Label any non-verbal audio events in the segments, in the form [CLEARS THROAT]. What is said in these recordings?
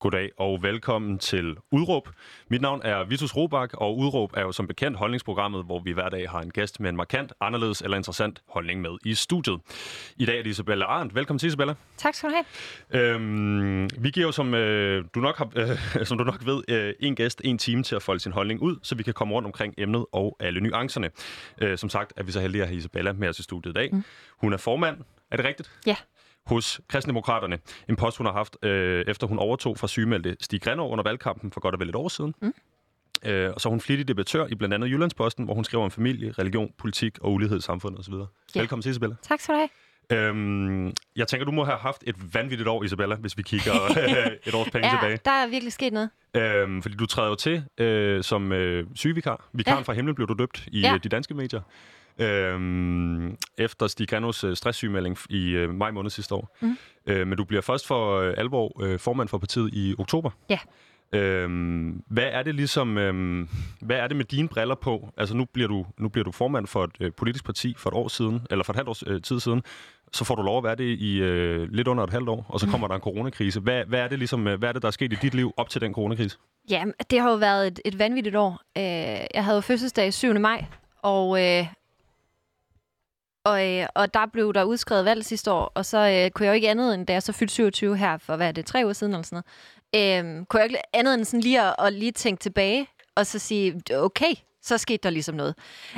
Goddag og velkommen til Udråb. Mit navn er Vitus Robak, og Udråb er jo som bekendt holdningsprogrammet, hvor vi hver dag har en gæst med en markant, anderledes eller interessant holdning med i studiet. I dag er det Isabella Arndt. Velkommen til, Isabella. Tak skal du have. Øhm, vi giver jo, som, øh, du nok har, øh, [LAUGHS] som du nok ved, øh, en gæst en time til at folde sin holdning ud, så vi kan komme rundt omkring emnet og alle nuancerne. Øh, som sagt er vi så heldige at have Isabella med os i studiet i dag. Mm. Hun er formand. Er det rigtigt? Ja hos Kristendemokraterne. En post, hun har haft, øh, efter hun overtog fra sygemeldte Stig Grenov under valgkampen for godt og vel et år siden. Mm. Øh, og så er hun flittig debattør i blandt andet Jyllandsposten, hvor hun skriver om familie, religion, politik og ulighed i samfundet osv. Ja. Velkommen til, Isabella. Tak skal du have. Øhm, jeg tænker, du må have haft et vanvittigt år, Isabella, hvis vi kigger [LAUGHS] et års penge ja, tilbage. der er virkelig sket noget. Øhm, fordi du træder jo til øh, som øh, sygevikar. Vikaren ja. fra himlen blev du døbt i ja. de danske medier. Øhm, efter Stig Granos øh, stresssygemelding i øh, maj måned sidste år. Mm. Øh, men du bliver først for øh, alvor øh, formand for partiet i oktober. Ja. Øhm, hvad er det ligesom, øhm, hvad er det med dine briller på? Altså nu bliver du, nu bliver du formand for et øh, politisk parti for et år siden, eller for et halvt års øh, tid siden. Så får du lov at være det i øh, lidt under et halvt år, og så mm. kommer der en coronakrise. Hvad, hvad, er det ligesom, øh, hvad er det, der er sket i dit liv op til den coronakrise? Ja, det har jo været et, et vanvittigt år. Øh, jeg havde fødselsdag 7. maj, og øh, og, øh, og der blev der udskrevet valg sidste år, og så øh, kunne jeg jo ikke andet end, da jeg så fyldte 27 her for, hvad er det, tre uger siden eller sådan noget, øh, kunne jeg ikke andet end sådan lige at, at lige tænke tilbage, og så sige, okay, så skete der ligesom noget.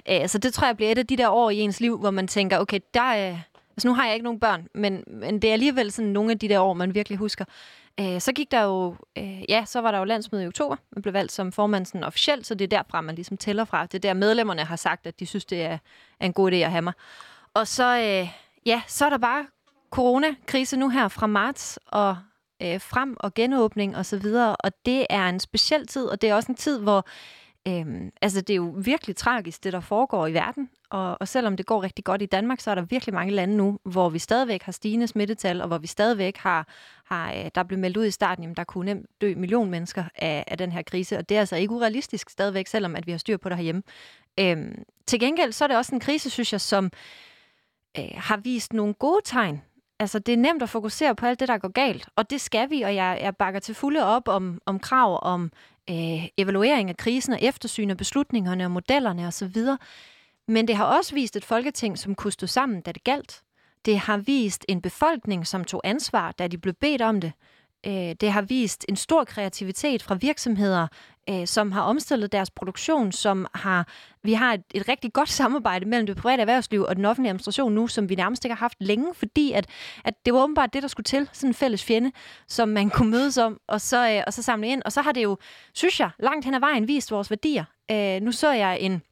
Øh, så det tror jeg bliver et af de der år i ens liv, hvor man tænker, okay, der er... Altså nu har jeg ikke nogen børn, men, men det er alligevel sådan nogle af de der år, man virkelig husker. Øh, så gik der jo, øh, ja, så var der jo landsmøde i oktober. Man blev valgt som formand sådan officielt, så det er derfra, man ligesom tæller fra. Det er der medlemmerne har sagt, at de synes, det er, er en god idé at have mig. Og så, øh, ja, så er der bare coronakrise nu her fra marts og øh, frem og genåbning og så videre. Og det er en speciel tid, og det er også en tid, hvor øh, altså det er jo virkelig tragisk, det der foregår i verden. Og, og selvom det går rigtig godt i Danmark, så er der virkelig mange lande nu, hvor vi stadigvæk har stigende smittetal, og hvor vi stadigvæk har, har øh, der blev meldt ud i starten, at der kunne nemt dø million mennesker af, af den her krise. Og det er altså ikke urealistisk stadigvæk, selvom at vi har styr på det herhjemme. Øh, til gengæld så er det også en krise, synes jeg, som øh, har vist nogle gode tegn. Altså, det er nemt at fokusere på alt det, der går galt, og det skal vi, og jeg, jeg bakker til fulde op om, om krav om øh, evaluering af krisen og eftersyn af beslutningerne og modellerne osv. Men det har også vist et folketing, som kunne stå sammen, da det galt. Det har vist en befolkning, som tog ansvar, da de blev bedt om det. Øh, det har vist en stor kreativitet fra virksomheder, øh, som har omstillet deres produktion, som har vi har et, et rigtig godt [LAUGHS] samarbejde mellem det private erhvervsliv og den offentlige administration nu, som vi nærmest ikke har haft længe, fordi at, at det var åbenbart det, der skulle til, sådan en fælles fjende, som man kunne mødes om, og så, øh, og så samle ind. Og så har det jo, synes jeg, langt hen ad vejen vist vores værdier. Øh, nu så jeg en,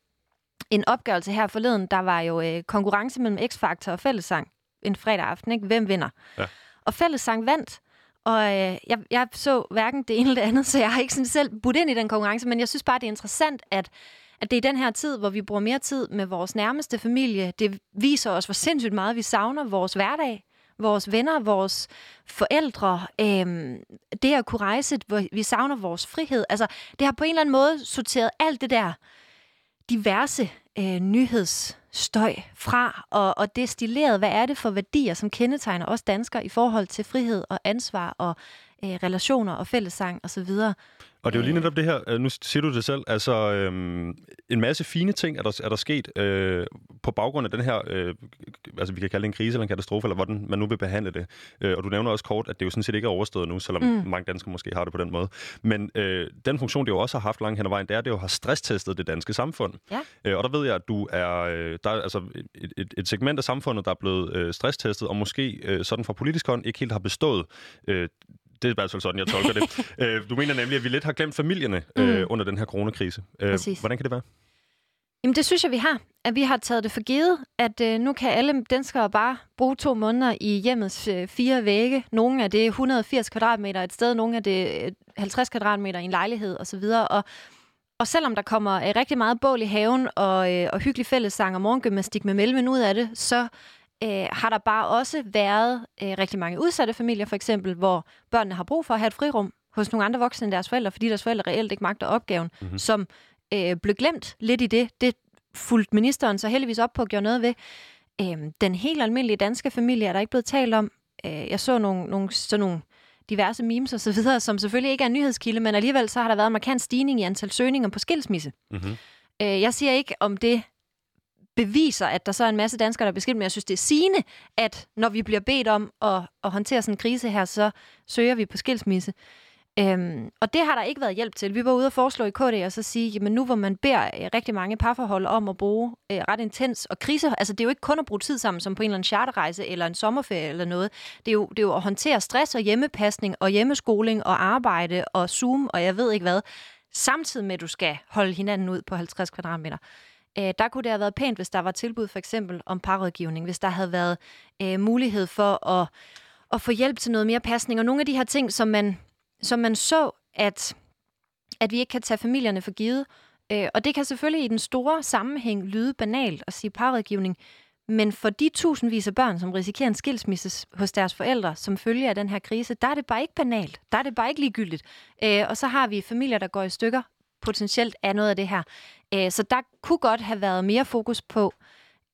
en opgørelse her forleden, der var jo øh, konkurrence mellem X-Factor og Fællesang en fredag aften. Ikke? Hvem vinder? Ja. Og Fællesang vandt, og øh, jeg, jeg så hverken det ene eller det andet, så jeg har ikke sådan selv budt ind i den konkurrence, men jeg synes bare, det er interessant, at, at det er den her tid, hvor vi bruger mere tid med vores nærmeste familie. Det viser os, hvor sindssygt meget vi savner vores hverdag, vores venner, vores forældre, øh, det at kunne rejse, hvor vi savner vores frihed. Altså, det har på en eller anden måde sorteret alt det der diverse øh, støj fra og, og destilleret, hvad er det for værdier, som kendetegner os danskere i forhold til frihed og ansvar og øh, relationer og fællessang osv. Og det er jo lige netop det her, øh, nu siger du det selv, altså øhm, en masse fine ting er der, er der sket øh, på baggrund af den her, øh, altså vi kan kalde det en krise eller en katastrofe, eller hvordan man nu vil behandle det. Øh, og du nævner også kort, at det jo sådan set ikke er overstået nu, selvom mm. mange danskere måske har det på den måde. Men øh, den funktion, det jo også har haft langt hen ad vejen, det er, at det jo har stresstestet det danske samfund. Ja. Øh, og der ved jeg, at du er, øh, der er altså et, et, et segment af samfundet, der er blevet øh, stresstestet, og måske øh, sådan fra politisk hånd ikke helt har bestået øh, det er i hvert fald sådan, jeg tolker det. [LAUGHS] Øh, du mener nemlig, at vi lidt har glemt familierne øh, mm. under den her coronakrise. Øh, hvordan kan det være? Jamen det synes jeg, vi har. At vi har taget det for givet, at øh, nu kan alle danskere bare bruge to måneder i hjemmets øh, fire vægge. Nogle af det 180 kvadratmeter et sted, nogle af det 50 kvadratmeter i en lejlighed osv. Og, og selvom der kommer øh, rigtig meget bål i haven og, øh, og hyggelig fællessang og morgengymnastik med mælmen ud af det, så øh, har der bare også været øh, rigtig mange udsatte familier, for eksempel, hvor børnene har brug for at have et frirum hos nogle andre voksne end deres forældre, fordi deres forældre reelt ikke magter opgaven, mm-hmm. som øh, blev glemt lidt i det. Det fulgte ministeren så heldigvis op på at gøre noget ved. Øh, den helt almindelige danske familie er der ikke blevet talt om. Øh, jeg så nogle, nogle, sådan nogle diverse memes og så videre, som selvfølgelig ikke er en nyhedskilde, men alligevel så har der været en markant stigning i antal søgninger på skilsmisse. Mm-hmm. Øh, jeg siger ikke, om det beviser, at der så er en masse danskere, der er beskilt, men jeg synes, det er sigende, at når vi bliver bedt om at, at håndtere sådan en krise her, så søger vi på skilsmisse. Øhm, og det har der ikke været hjælp til. Vi var ude og foreslå i KD og så sige, jamen nu hvor man beder øh, rigtig mange parforhold om at bruge øh, ret intens og krise, altså det er jo ikke kun at bruge tid sammen som på en eller anden charterrejse eller en sommerferie eller noget. Det er jo, det er jo at håndtere stress og hjemmepasning og hjemmeskoling og arbejde og Zoom og jeg ved ikke hvad, samtidig med at du skal holde hinanden ud på 50 kvadratmeter. Øh, der kunne det have været pænt, hvis der var tilbud for eksempel om parrådgivning, hvis der havde været øh, mulighed for at, at få hjælp til noget mere pasning og nogle af de her ting, som man som man så, at, at vi ikke kan tage familierne for givet. Øh, og det kan selvfølgelig i den store sammenhæng lyde banalt at sige parrådgivning, men for de tusindvis af børn, som risikerer en skilsmisse hos deres forældre som følge af den her krise, der er det bare ikke banalt. Der er det bare ikke ligegyldigt. Øh, og så har vi familier, der går i stykker potentielt er noget af det her. Øh, så der kunne godt have været mere fokus på,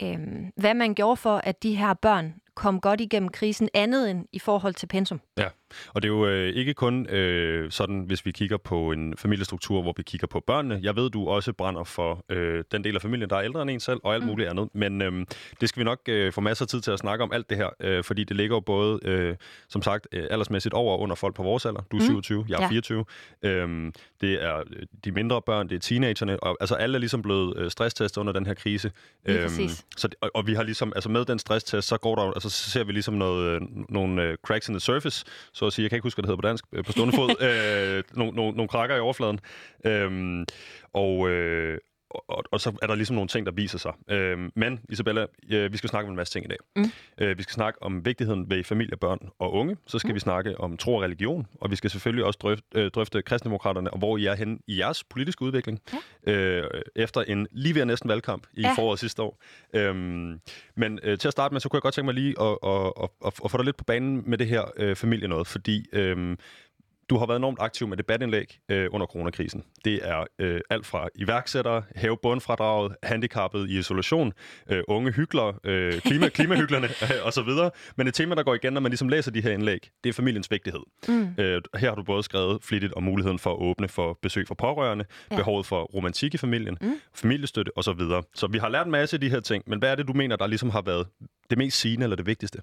øh, hvad man gjorde for, at de her børn kom godt igennem krisen, andet end i forhold til pensum. Ja, og det er jo øh, ikke kun øh, sådan, hvis vi kigger på en familiestruktur, hvor vi kigger på børnene. Jeg ved, du også brænder for øh, den del af familien, der er ældre end en selv, og alt mm. muligt andet. Men øh, det skal vi nok øh, få masser af tid til at snakke om alt det her, øh, fordi det ligger jo både, øh, som sagt, øh, aldersmæssigt over og under folk på vores alder. Du er mm. 27, jeg er ja. 24. Øh, det er øh, de mindre børn, det er teenagerne, og altså alle er ligesom blevet øh, stresstestet under den her krise. Øh, så, og, og vi har ligesom, altså med den stresstest, så går der, altså så ser vi ligesom noget, øh, nogle øh, cracks in the surface, så at sige. Jeg kan ikke huske, hvad det hedder på dansk, øh, på stående fod. [LAUGHS] øh, nogle, nogle, nogle krakker i overfladen. Øh, og, øh, og, og så er der ligesom nogle ting, der viser sig. Øh, men, Isabella, øh, vi skal snakke om en masse ting i dag. Mm. Øh, vi skal snakke om vigtigheden ved familie, børn og unge. Så skal mm. vi snakke om tro og religion. Og vi skal selvfølgelig også drøfte, øh, drøfte kristendemokraterne, og hvor I er henne i jeres politiske udvikling. Ja. Øh, efter en lige ved næsten valgkamp i ja. foråret sidste år. Øh, men øh, til at starte med, så kunne jeg godt tænke mig lige at, at, at, at, at få dig lidt på banen med det her øh, familie noget. Fordi... Øh, du har været enormt aktiv med debatindlæg øh, under coronakrisen. Det er øh, alt fra iværksættere, hæve bundfradraget, handicappet i isolation, øh, unge hyklere, øh, klima, [LAUGHS] klimahyklerne øh, osv. Men et tema, der går igen, når man ligesom læser de her indlæg, det er familiens vigtighed. Mm. Øh, her har du både skrevet flittigt om muligheden for at åbne for besøg for pårørende, ja. behovet for romantik i familien, mm. familiestøtte osv. Så, så vi har lært en masse af de her ting, men hvad er det, du mener, der ligesom har været det mest sigende eller det vigtigste?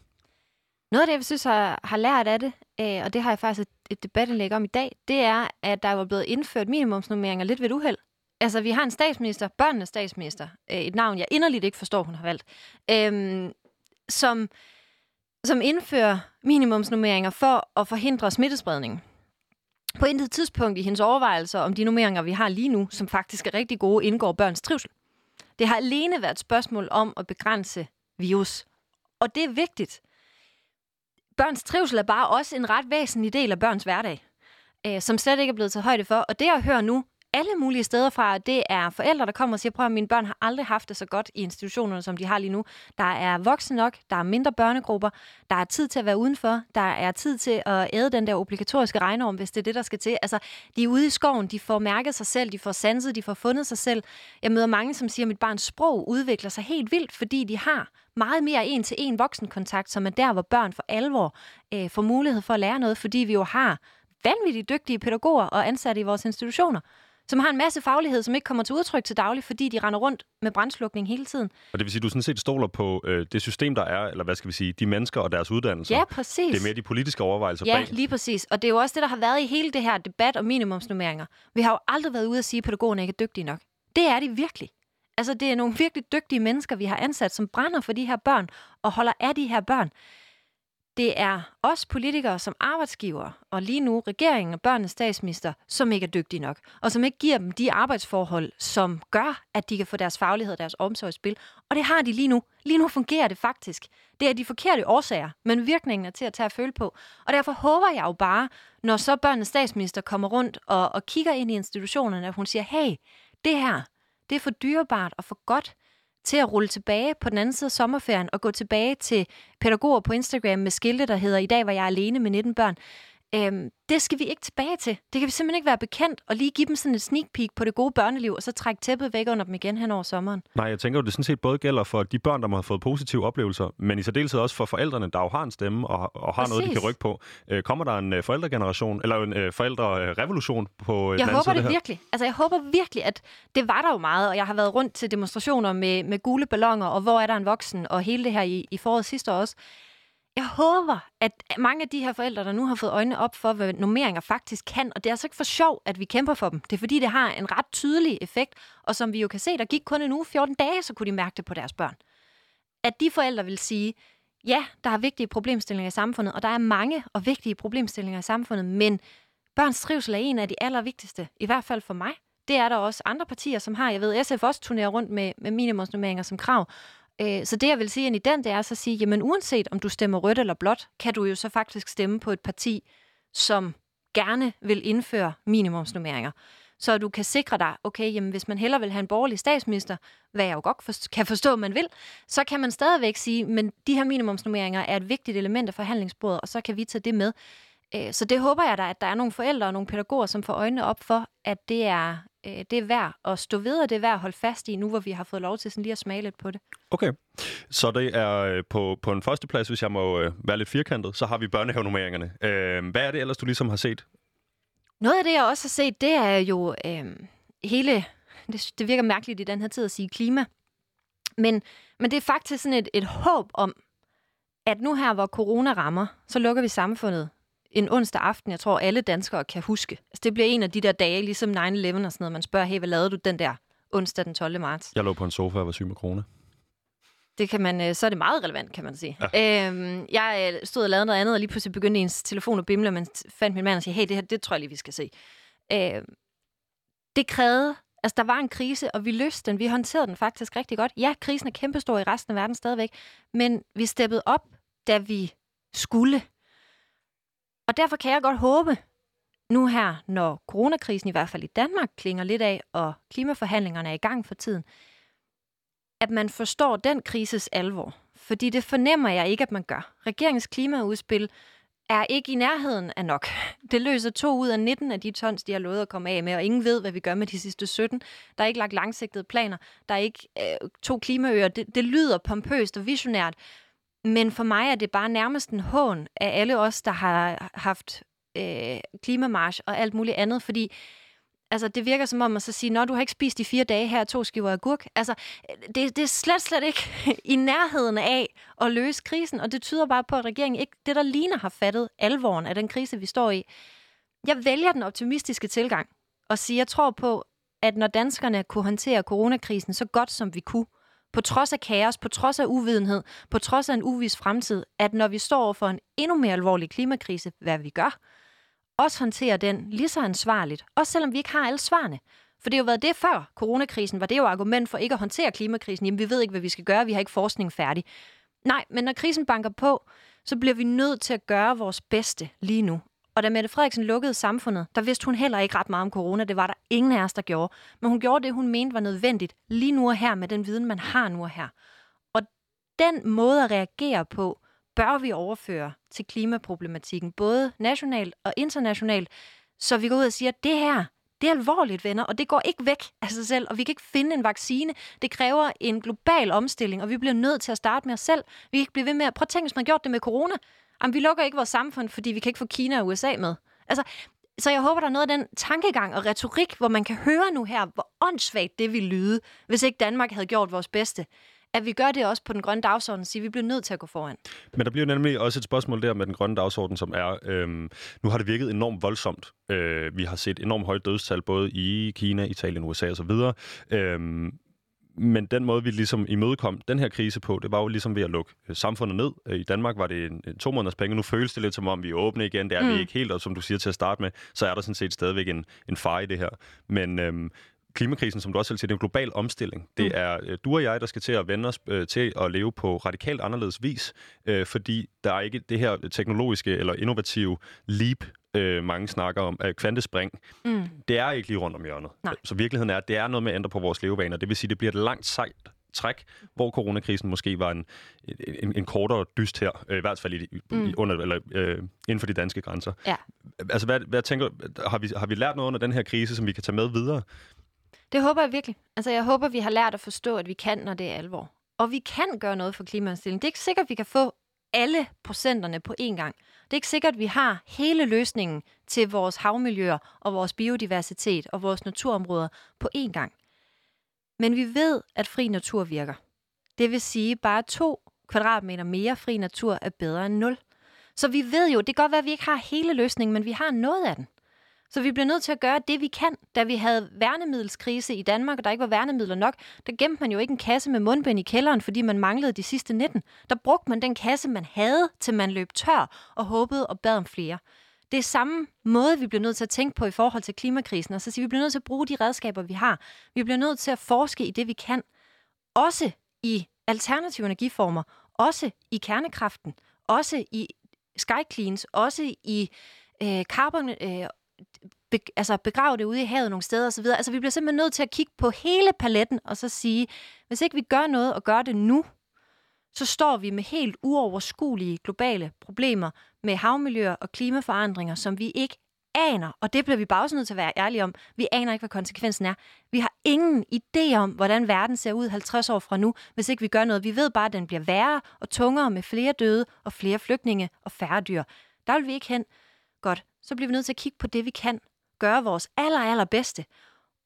Noget af det, jeg synes, har, har lært af det, øh, og det har jeg faktisk et, et debatindlæg om i dag, det er, at der er blevet indført minimumsnummeringer lidt ved et uheld. Altså, vi har en statsminister, børnenes statsminister, øh, et navn, jeg inderligt ikke forstår, hun har valgt, øh, som, som indfører minimumsnummeringer for at forhindre smittespredning. På intet tidspunkt i hendes overvejelser om de nummeringer, vi har lige nu, som faktisk er rigtig gode, indgår børns trivsel. Det har alene været et spørgsmål om at begrænse virus. Og det er vigtigt børns trivsel er bare også en ret væsentlig del af børns hverdag, øh, som slet ikke er blevet taget højde for. Og det, jeg hører nu alle mulige steder fra, det er forældre, der kommer og siger, prøv at mine børn har aldrig haft det så godt i institutionerne, som de har lige nu. Der er voksne nok, der er mindre børnegrupper, der er tid til at være udenfor, der er tid til at æde den der obligatoriske regnorm, hvis det er det, der skal til. Altså, de er ude i skoven, de får mærket sig selv, de får sanset, de får fundet sig selv. Jeg møder mange, som siger, at mit barns sprog udvikler sig helt vildt, fordi de har meget mere en-til-en voksenkontakt, som er der, hvor børn for alvor øh, får mulighed for at lære noget, fordi vi jo har vanvittigt dygtige pædagoger og ansatte i vores institutioner, som har en masse faglighed, som ikke kommer til udtryk til daglig, fordi de render rundt med brændslukning hele tiden. Og det vil sige, at du sådan set stoler på øh, det system, der er, eller hvad skal vi sige, de mennesker og deres uddannelser. Ja, præcis. Det er mere de politiske overvejelser ja, bag. lige præcis. Og det er jo også det, der har været i hele det her debat om minimumsnummeringer. Vi har jo aldrig været ude at sige, at pædagogerne ikke er dygtige nok. Det er de virkelig. Altså, det er nogle virkelig dygtige mennesker, vi har ansat, som brænder for de her børn og holder af de her børn. Det er os politikere som arbejdsgiver, og lige nu regeringen og børnenes statsminister, som ikke er dygtige nok, og som ikke giver dem de arbejdsforhold, som gør, at de kan få deres faglighed og deres omsorgsspil. Og det har de lige nu. Lige nu fungerer det faktisk. Det er de forkerte årsager, men virkningen er til at tage at føle på. Og derfor håber jeg jo bare, når så børnenes statsminister kommer rundt og, og kigger ind i institutionerne, at hun siger, hey, det her, det er for dyrebart og for godt til at rulle tilbage på den anden side af sommerferien og gå tilbage til pædagoger på Instagram med skilte, der hedder, i dag var jeg alene med 19 børn. Øhm, det skal vi ikke tilbage til. Det kan vi simpelthen ikke være bekendt og lige give dem sådan et sneak peek på det gode børneliv, og så trække tæppet væk under dem igen hen over sommeren. Nej, jeg tænker jo, det sådan set både gælder for de børn, der må have fået positive oplevelser, men i særdeleshed også for forældrene, der jo har en stemme og, og har Præcis. noget, de kan rykke på. Øh, kommer der en øh, forældregeneration, eller en øh, forældrerevolution på øh, Jeg håber det, det virkelig. Altså, jeg håber virkelig, at det var der jo meget, og jeg har været rundt til demonstrationer med, med gule ballonger, og hvor er der en voksen, og hele det her i, i foråret sidste år også jeg håber, at mange af de her forældre, der nu har fået øjnene op for, hvad normeringer faktisk kan, og det er altså ikke for sjov, at vi kæmper for dem. Det er fordi, det har en ret tydelig effekt, og som vi jo kan se, der gik kun en uge, 14 dage, så kunne de mærke det på deres børn. At de forældre vil sige, ja, der er vigtige problemstillinger i samfundet, og der er mange og vigtige problemstillinger i samfundet, men børns trivsel er en af de allervigtigste, i hvert fald for mig. Det er der også andre partier, som har. Jeg ved, SF også turnerer rundt med, med minimumsnormeringer som krav. Øh, så det, jeg vil sige ind i den, det er så at sige, jamen uanset om du stemmer rødt eller blåt, kan du jo så faktisk stemme på et parti, som gerne vil indføre minimumsnummeringer. Så du kan sikre dig, okay, jamen hvis man heller vil have en borgerlig statsminister, hvad jeg jo godt kan forstå, man vil, så kan man stadigvæk sige, men de her minimumsnummeringer er et vigtigt element af forhandlingsbordet, og så kan vi tage det med. Øh, så det håber jeg da, at der er nogle forældre og nogle pædagoger, som får øjnene op for, at det er, øh, det er værd at stå ved, og det er værd at holde fast i, nu hvor vi har fået lov til sådan lige at smage lidt på det. Okay, så det er øh, på, på en første plads, hvis jeg må være lidt firkantet, så har vi børnehavenormeringerne. hvad er det ellers, du ligesom har set? Noget af det, jeg også har set, det er jo øh, hele... Det, det virker mærkeligt i den her tid at sige klima. Men, men det er faktisk sådan et, et håb om, at nu her, hvor corona rammer, så lukker vi samfundet en onsdag aften, jeg tror, alle danskere kan huske. Altså, det bliver en af de der dage, ligesom 9-11 og sådan noget, man spørger, hey, hvad lavede du den der onsdag den 12. marts? Jeg lå på en sofa og var syg med corona. Det kan man, øh, så er det meget relevant, kan man sige. Ja. Øhm, jeg øh, stod og lavede noget andet, og lige pludselig begyndte ens telefon at bimle, og man fandt min mand og sagde, hey, det her, det tror jeg lige, vi skal se. Øhm, det krævede, altså der var en krise, og vi løste den. Vi håndterede den faktisk rigtig godt. Ja, krisen er kæmpestor i resten af verden stadigvæk, men vi steppede op, da vi skulle. Og derfor kan jeg godt håbe, nu her, når coronakrisen i hvert fald i Danmark klinger lidt af, og klimaforhandlingerne er i gang for tiden, at man forstår den krises alvor. Fordi det fornemmer jeg ikke, at man gør. Regeringens klimaudspil er ikke i nærheden af nok. Det løser to ud af 19 af de tons, de har lovet at komme af med, og ingen ved, hvad vi gør med de sidste 17. Der er ikke lagt langsigtede planer. Der er ikke øh, to klimaøer. Det, det lyder pompøst og visionært, men for mig er det bare nærmest en hån af alle os, der har haft øh, klimamarsch og alt muligt andet, fordi altså, det virker som om at så sige, når du har ikke spist i fire dage her to skiver agurk. Altså, øh, det, det er slet, slet ikke [LAUGHS] i nærheden af at løse krisen, og det tyder bare på, at regeringen ikke, det der ligner, har fattet alvoren af den krise, vi står i. Jeg vælger den optimistiske tilgang og siger, jeg tror på, at når danskerne kunne håndtere coronakrisen så godt, som vi kunne, på trods af kaos, på trods af uvidenhed, på trods af en uvis fremtid, at når vi står for en endnu mere alvorlig klimakrise, hvad vi gør, også håndterer den lige så ansvarligt, også selvom vi ikke har alle svarene. For det har jo været det før coronakrisen, var det jo argument for ikke at håndtere klimakrisen. Jamen, vi ved ikke, hvad vi skal gøre, vi har ikke forskning færdig. Nej, men når krisen banker på, så bliver vi nødt til at gøre vores bedste lige nu. Og da Mette Frederiksen lukkede samfundet, der vidste hun heller ikke ret meget om corona. Det var der ingen af os, der gjorde. Men hun gjorde det, hun mente var nødvendigt lige nu og her med den viden, man har nu og her. Og den måde at reagere på, bør vi overføre til klimaproblematikken, både nationalt og internationalt, så vi går ud og siger, at det her, det er alvorligt, venner, og det går ikke væk af sig selv, og vi kan ikke finde en vaccine. Det kræver en global omstilling, og vi bliver nødt til at starte med os selv. Vi kan ikke blive ved med at... Prøv at tænke, hvis man har gjort det med corona. Jamen, vi lukker ikke vores samfund, fordi vi kan ikke få Kina og USA med. Altså, så jeg håber, der er noget af den tankegang og retorik, hvor man kan høre nu her, hvor åndssvagt det ville lyde, hvis ikke Danmark havde gjort vores bedste at vi gør det også på den grønne dagsorden, så vi bliver nødt til at gå foran. Men der bliver nemlig også et spørgsmål der med den grønne dagsorden, som er, øhm, nu har det virket enormt voldsomt. Øh, vi har set enormt høje dødstal, både i Kina, Italien, USA osv. Øhm, men den måde, vi ligesom imødekom den her krise på, det var jo ligesom ved at lukke øh, samfundet ned. Øh, I Danmark var det en, en to måneders penge, nu føles det lidt som om, vi er åbne igen. Det er mm. vi ikke helt, og som du siger til at starte med, så er der sådan set stadigvæk en, en fare i det her. Men øhm, klimakrisen, som du også selv siger, det er en global omstilling. Det mm. er øh, du og jeg, der skal til at vende os øh, til at leve på radikalt anderledes vis, øh, fordi der er ikke det her teknologiske eller innovative leap, øh, mange snakker om, øh, kvantespring. Mm. Det er ikke lige rundt om hjørnet. Nej. Så virkeligheden er, at det er noget med at ændre på vores levevaner. Det vil sige, det bliver et langt sejt træk, hvor coronakrisen måske var en, en, en kortere dyst her, øh, i hvert fald i, mm. i, under, eller, øh, inden for de danske grænser. Ja. Altså, hvad, hvad tænker har vi, har vi lært noget under den her krise, som vi kan tage med videre? Det håber jeg virkelig. Altså, jeg håber, vi har lært at forstå, at vi kan, når det er alvor. Og vi kan gøre noget for klimaomstillingen. Det er ikke sikkert, at vi kan få alle procenterne på én gang. Det er ikke sikkert, at vi har hele løsningen til vores havmiljøer og vores biodiversitet og vores naturområder på én gang. Men vi ved, at fri natur virker. Det vil sige, at bare to kvadratmeter mere fri natur er bedre end nul. Så vi ved jo, det kan godt være, at vi ikke har hele løsningen, men vi har noget af den. Så vi bliver nødt til at gøre det, vi kan. Da vi havde værnemiddelskrise i Danmark, og der ikke var værnemidler nok, der gemte man jo ikke en kasse med mundbind i kælderen, fordi man manglede de sidste 19. Der brugte man den kasse, man havde, til man løb tør og håbede og bad om flere. Det er samme måde, vi bliver nødt til at tænke på i forhold til klimakrisen, og så siger vi bliver nødt til at bruge de redskaber, vi har. Vi bliver nødt til at forske i det, vi kan. Også i alternative energiformer, også i kernekraften, også i skycleans, også i øh, carbon øh, be, altså begrave det ude i havet nogle steder osv. Altså vi bliver simpelthen nødt til at kigge på hele paletten og så sige, hvis ikke vi gør noget og gør det nu, så står vi med helt uoverskuelige globale problemer med havmiljøer og klimaforandringer, som vi ikke aner, og det bliver vi bare også nødt til at være ærlige om, vi aner ikke, hvad konsekvensen er. Vi har ingen idé om, hvordan verden ser ud 50 år fra nu, hvis ikke vi gør noget. Vi ved bare, at den bliver værre og tungere med flere døde og flere flygtninge og færre dyr. Der vil vi ikke hen. Godt, så bliver vi nødt til at kigge på det, vi kan. Gøre vores aller, aller bedste.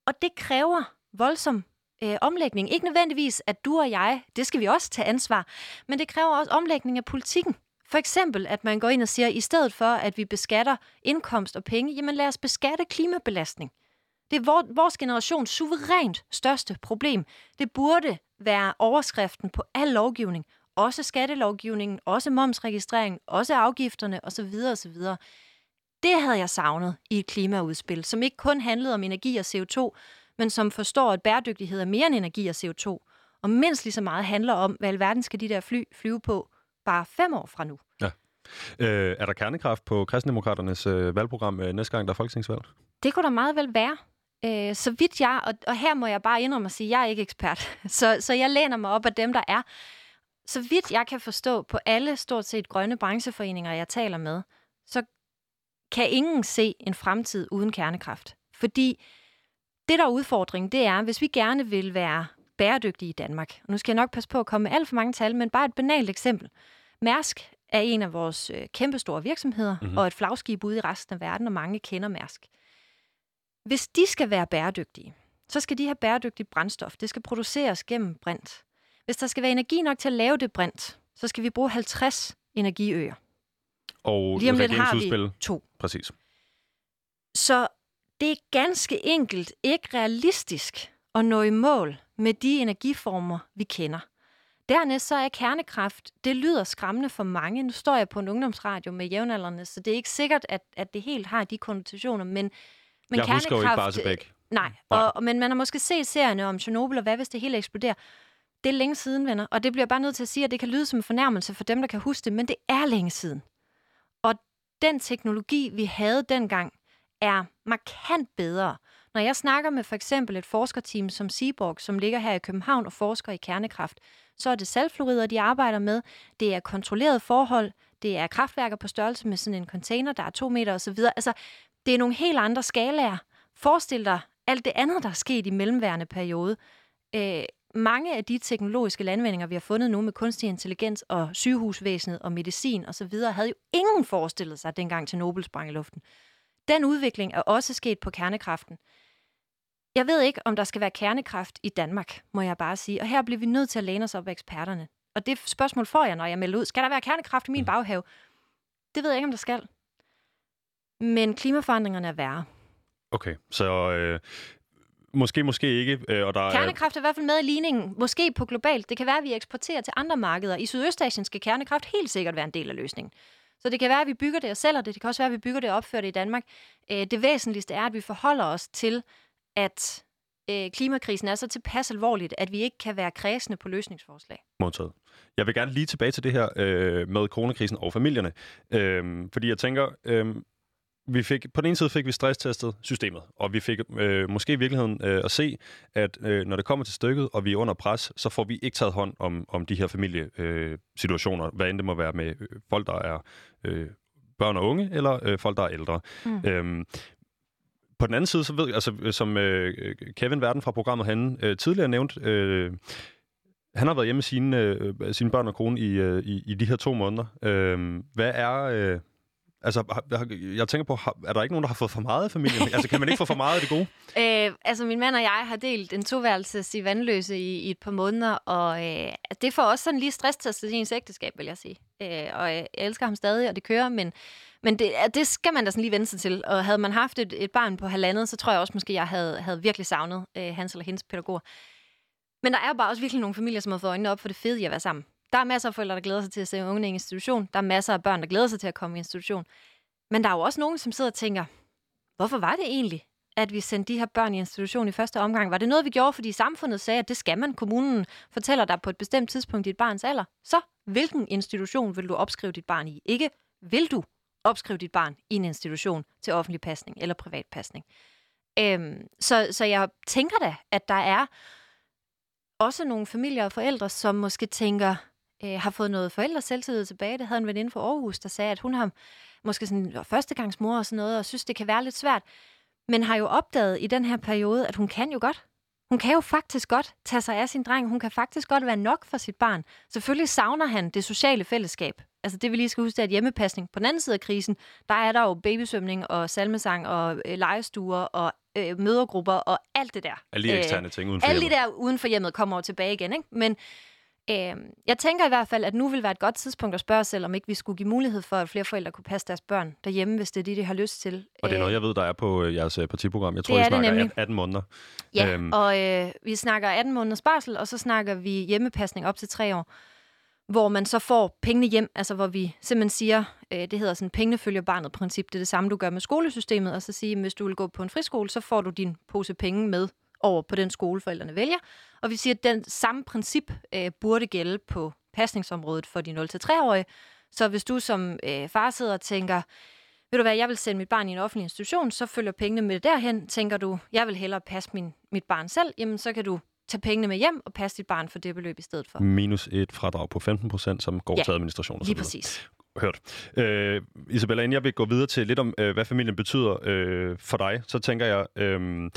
Og det kræver voldsom øh, omlægning. Ikke nødvendigvis, at du og jeg, det skal vi også tage ansvar, men det kræver også omlægning af politikken. For eksempel, at man går ind og siger, at i stedet for, at vi beskatter indkomst og penge, jamen lad os beskatte klimabelastning. Det er vores generations suverænt største problem. Det burde være overskriften på al lovgivning. Også skattelovgivningen, også momsregistreringen, også afgifterne osv. osv. Det havde jeg savnet i et klimaudspil, som ikke kun handlede om energi og CO2, men som forstår, at bæredygtighed er mere end energi og CO2, og mindst lige så meget handler om, hvad alverden skal de der fly flyve på bare fem år fra nu. Ja. Øh, er der kernekraft på kristendemokraternes øh, valgprogram øh, næste gang, der er folketingsvalg? Det kunne der meget vel være. Øh, så vidt jeg, og, og her må jeg bare indrømme at sige, at jeg er ikke ekspert, [LAUGHS] så, så jeg læner mig op af dem, der er. Så vidt jeg kan forstå på alle stort set grønne brancheforeninger, jeg taler med, så kan ingen se en fremtid uden kernekraft. Fordi det, der er udfordringen, det er, hvis vi gerne vil være bæredygtige i Danmark, og nu skal jeg nok passe på at komme med alt for mange tal, men bare et banalt eksempel. Mærsk er en af vores øh, kæmpestore virksomheder, mm-hmm. og et flagskib ude i resten af verden, og mange kender Mærsk. Hvis de skal være bæredygtige, så skal de have bæredygtigt brændstof. Det skal produceres gennem brint. Hvis der skal være energi nok til at lave det brint, så skal vi bruge 50 energiøer. Og Lige om lidt har vi to. Præcis. Så det er ganske enkelt ikke realistisk at nå i mål med de energiformer, vi kender. Dernæst så er kernekraft, det lyder skræmmende for mange. Nu står jeg på en ungdomsradio med jævnaldrende, så det er ikke sikkert, at, at det helt har de konnotationer, men, men jeg kernekraft... Jeg husker jo ikke bare Nej, nej. Og, men man har måske set serierne om Chernobyl, og hvad hvis det hele eksploderer. Det er længe siden, venner, og det bliver bare nødt til at sige, at det kan lyde som en fornærmelse for dem, der kan huske det, men det er længe siden. Den teknologi, vi havde dengang, er markant bedre. Når jeg snakker med for eksempel et forskerteam som Seaborg, som ligger her i København og forsker i kernekraft, så er det saltfluorider, de arbejder med. Det er kontrolleret forhold. Det er kraftværker på størrelse med sådan en container, der er to meter osv. Altså, det er nogle helt andre skalaer. Forestil dig alt det andet, der er sket i mellemværende periode. Øh, mange af de teknologiske landvindinger, vi har fundet nu med kunstig intelligens og sygehusvæsenet og medicin osv., havde jo ingen forestillet sig dengang til Nobel sprang i luften. Den udvikling er også sket på kernekraften. Jeg ved ikke, om der skal være kernekraft i Danmark, må jeg bare sige. Og her bliver vi nødt til at læne os op af eksperterne. Og det spørgsmål får jeg, når jeg melder ud. Skal der være kernekraft i min mm. baghave? Det ved jeg ikke, om der skal. Men klimaforandringerne er værre. Okay, så øh, måske, måske ikke. Øh, og der kernekraft er i hvert fald med i ligningen. Måske på globalt. Det kan være, at vi eksporterer til andre markeder. I Sydøstasien skal kernekraft helt sikkert være en del af løsningen. Så det kan være, at vi bygger det og sælger det. Det kan også være, at vi bygger det og opfører det i Danmark. Øh, det væsentligste er, at vi forholder os til, at øh, klimakrisen er så tilpas alvorligt, at vi ikke kan være kredsende på løsningsforslag. Modtaget. Jeg vil gerne lige tilbage til det her øh, med coronakrisen og familierne. Øh, fordi jeg tænker, øh, vi fik, på den ene side fik vi stresstestet systemet, og vi fik øh, måske i virkeligheden øh, at se, at øh, når det kommer til stykket, og vi er under pres, så får vi ikke taget hånd om, om de her familiesituationer, øh, hvad end det må være med øh, folk, der er øh, børn og unge, eller øh, folk, der er ældre. Mm. Øhm, på den anden side, så ved altså, som øh, Kevin Verden fra programmet han øh, tidligere nævnt, øh, han har været hjemme med sine, øh, sine børn og kone i, øh, i, i de her to måneder. Øh, hvad er... Øh, Altså, jeg tænker på, er der ikke nogen, der har fået for meget af familien? [LAUGHS] altså, kan man ikke få for meget af det gode? Øh, altså, min mand og jeg har delt en toværelses i vandløse i, i et par måneder, og øh, det får også sådan lige stresstestet i ens ægteskab, vil jeg sige. Øh, og jeg elsker ham stadig, og det kører, men, men det, det skal man da sådan lige vende sig til. Og havde man haft et, et barn på halvandet, så tror jeg også måske, jeg havde, havde virkelig savnet øh, hans eller hendes pædagoger. Men der er bare også virkelig nogle familier, som har fået øjnene op for det fede i at være sammen. Der er masser af forældre, der glæder sig til at se ungene i institution. Der er masser af børn, der glæder sig til at komme i institution. Men der er jo også nogen, som sidder og tænker, hvorfor var det egentlig, at vi sendte de her børn i institution i første omgang? Var det noget, vi gjorde, fordi samfundet sagde, at det skal man? Kommunen fortæller dig på et bestemt tidspunkt dit barns alder. Så hvilken institution vil du opskrive dit barn i? Ikke vil du opskrive dit barn i en institution til offentlig pasning eller privat pasning. Øhm, så, så jeg tænker da, at der er også nogle familier og forældre, som måske tænker, øh, har fået noget forældre selvtillid tilbage. Det havde en veninde fra Aarhus, der sagde, at hun har måske sådan førstegangsmor og sådan noget, og synes, det kan være lidt svært. Men har jo opdaget i den her periode, at hun kan jo godt. Hun kan jo faktisk godt tage sig af sin dreng. Hun kan faktisk godt være nok for sit barn. Selvfølgelig savner han det sociale fællesskab. Altså det, vi lige skal huske, er et hjemmepasning. På den anden side af krisen, der er der jo babysvømning og salmesang og øh, legestuer og øh, mødergrupper og alt det der. Alle de eksterne ting uden for Alle de der uden for hjemmet kommer over tilbage igen. Ikke? Men Øh, jeg tænker i hvert fald, at nu vil være et godt tidspunkt at spørge selv, om ikke vi skulle give mulighed for, at flere forældre kunne passe deres børn derhjemme, hvis det er det, de har lyst til. Og det er noget, jeg ved, der er på øh, jeres øh, partiprogram. Jeg tror, det I snakker det 18 måneder. Ja, øhm. og øh, vi snakker 18 måneders barsel, og så snakker vi hjemmepasning op til tre år, hvor man så får pengene hjem, altså hvor vi simpelthen siger, øh, det hedder sådan pengene følger barnet princip, det er det samme, du gør med skolesystemet, og så sige, hvis du vil gå på en friskole, så får du din pose penge med over på den skole, forældrene vælger. Og vi siger, at den samme princip øh, burde gælde på pasningsområdet for de 0-3-årige. Så hvis du som øh, far sidder og tænker, ved du hvad, jeg vil sende mit barn i en offentlig institution, så følger pengene med derhen. Tænker du, jeg vil hellere passe min, mit barn selv, jamen så kan du tage pengene med hjem og passe dit barn for det beløb i stedet for. Minus et fradrag på 15 procent, som går ja, til administration. Og lige præcis. Hørt. Øh, Isabella, inden jeg vil gå videre til lidt om, øh, hvad familien betyder øh, for dig, så tænker jeg, øh,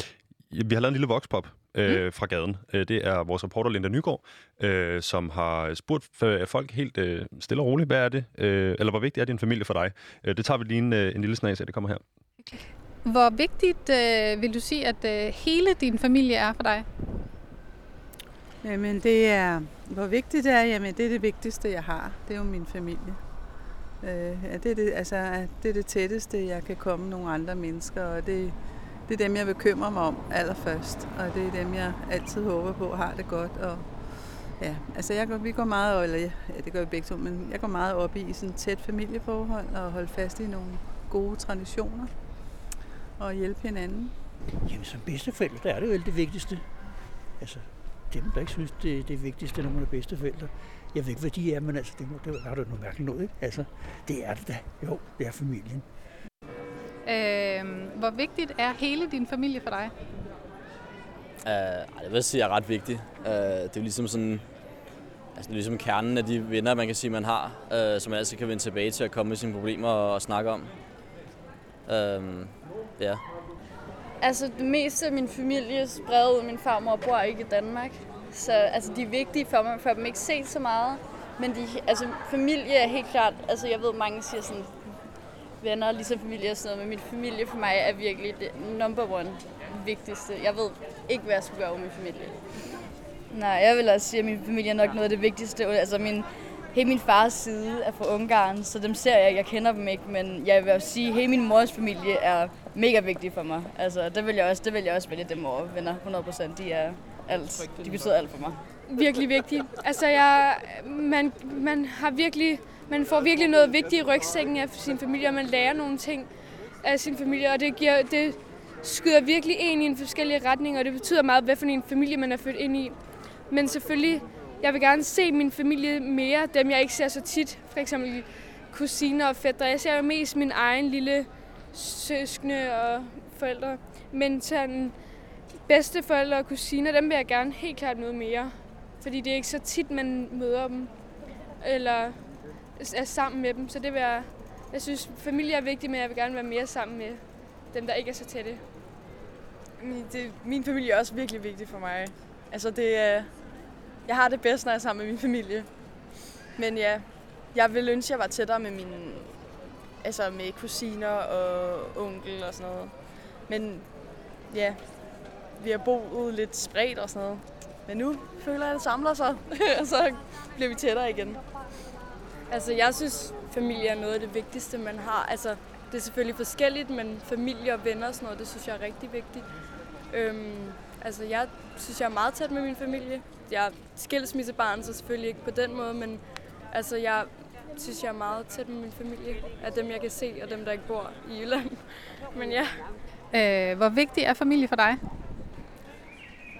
vi har lavet en lille voxpop øh, mm. fra gaden. Øh, det er vores reporter Linda Nygaard, øh, som har spurgt folk helt øh, stille og roligt, hvad er det, øh, eller hvor vigtigt er din familie for dig? Øh, det tager vi lige en, øh, en lille snas af, det kommer her. Hvor vigtigt øh, vil du sige, at øh, hele din familie er for dig? Jamen det er, hvor vigtigt det er, jamen det er det vigtigste, jeg har. Det er jo min familie. Øh, ja, det, er det, altså, det er det tætteste, jeg kan komme nogle andre mennesker, og det, det er dem, jeg bekymrer mig om allerførst, og det er dem, jeg altid håber på har det godt. Og ja, altså jeg går, vi går meget, eller ja, det gør vi begge to, men jeg går meget op i sådan tæt familieforhold og holde fast i nogle gode traditioner og hjælpe hinanden. Jamen som bedsteforældre, der er det jo det vigtigste. Altså, dem, der ikke synes, det er det vigtigste, når man er bedsteforældre. Jeg ved ikke, hvad de er, men altså, det, må, det har du noget mærkeligt noget, ikke? Altså, det er det da. Jo, det er familien. Øh, hvor vigtigt er hele din familie for dig? Uh, det vil jeg sige er ret vigtigt. Uh, det er ligesom sådan, altså ligesom kernen af de venner, man kan sige, man har, uh, som man altid kan vende tilbage til at komme med sine problemer og, og snakke om. Uh, ja. Altså det meste af min familie spredt ud. Min farmor bor ikke i Danmark. Så altså, de er vigtige for mig, for dem ikke set så meget. Men de, altså, familie er helt klart, altså jeg ved, mange siger sådan, venner, ligesom familie og sådan noget, men min familie for mig er virkelig det number one vigtigste. Jeg ved ikke, hvad jeg skulle gøre med min familie. Nej, jeg vil også sige, at min familie er nok noget af det vigtigste. Altså min, hele min fars side er fra Ungarn, så dem ser jeg, jeg kender dem ikke, men jeg vil også sige, at hele min mors familie er mega vigtig for mig. Altså, det vil jeg også, det vil jeg også vælge dem over venner, 100%. De er alt. De betyder alt for mig. Virkelig vigtigt. Altså, jeg, man, man har virkelig man får virkelig noget vigtigt i rygsækken af sin familie, og man lærer nogle ting af sin familie, og det, giver, det skyder virkelig en i en forskellige retning, og det betyder meget, hvad for en familie man er født ind i. Men selvfølgelig, jeg vil gerne se min familie mere, dem jeg ikke ser så tit, for eksempel kusiner og fædre. Jeg ser jo mest min egen lille søskende og forældre. Men sådan bedste forældre og kusiner, dem vil jeg gerne helt klart møde mere. Fordi det er ikke så tit, man møder dem, eller er sammen med dem. Så det vil jeg, jeg synes, familie er vigtigt, men jeg vil gerne være mere sammen med dem, der ikke er så tætte. Min, det, min familie er også virkelig vigtig for mig. Altså det jeg har det bedst, når jeg er sammen med min familie. Men ja, jeg vil ønske, at jeg var tættere med mine, altså med kusiner og onkel og sådan noget. Men ja, vi har boet lidt spredt og sådan noget. Men nu føler jeg, at det samler sig, [LAUGHS] og så bliver vi tættere igen. Altså, jeg synes, familie er noget af det vigtigste, man har. Altså, det er selvfølgelig forskelligt, men familie og venner og sådan noget, det synes jeg er rigtig vigtigt. Øhm, altså, jeg synes, jeg er meget tæt med min familie. Jeg er skilsmissebarn, så selvfølgelig ikke på den måde, men altså, jeg synes, jeg er meget tæt med min familie. Af dem, jeg kan se, og dem, der ikke bor i Jylland. [LAUGHS] men ja. Øh, hvor vigtig er familie for dig?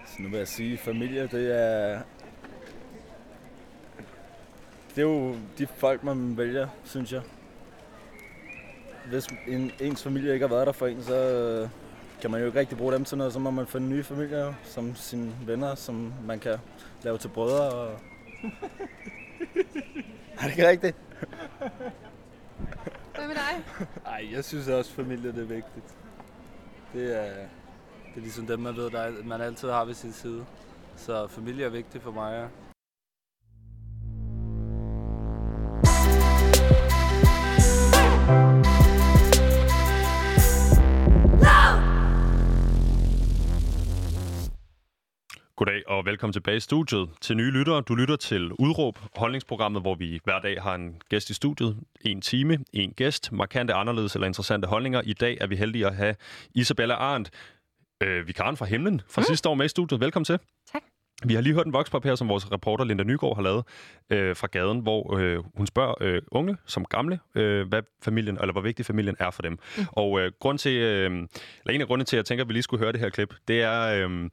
Så nu vil jeg sige, familie, det er... Det er jo de folk, man vælger, synes jeg. Hvis en, ens familie ikke har været der for en, så øh, kan man jo ikke rigtig bruge dem til noget. Så må man finde nye familier, som sine venner, som man kan lave til brødre. Og... [LAUGHS] er det ikke rigtigt? Hvad med dig? Nej, jeg synes også, familie det er vigtigt. Det er, det er ligesom dem, man ved, der, man altid har ved sin side. Så familie er vigtigt for mig, Goddag og velkommen tilbage i studiet. Til nye lyttere, du lytter til Udråb, holdningsprogrammet, hvor vi hver dag har en gæst i studiet. En time, en gæst, markante anderledes eller interessante holdninger. I dag er vi heldige at have Isabella Arndt, øh, vikaren fra Himlen fra mm. sidste år med i studiet. Velkommen til. Tak. Vi har lige hørt en voxpop her, som vores reporter Linda Nygaard har lavet øh, fra gaden, hvor øh, hun spørger øh, unge som gamle, øh, hvad familien, eller hvor vigtig familien er for dem. Mm. Og øh, grund til, øh, eller en af grundene til, at jeg tænker, at vi lige skulle høre det her klip, det er... Øh,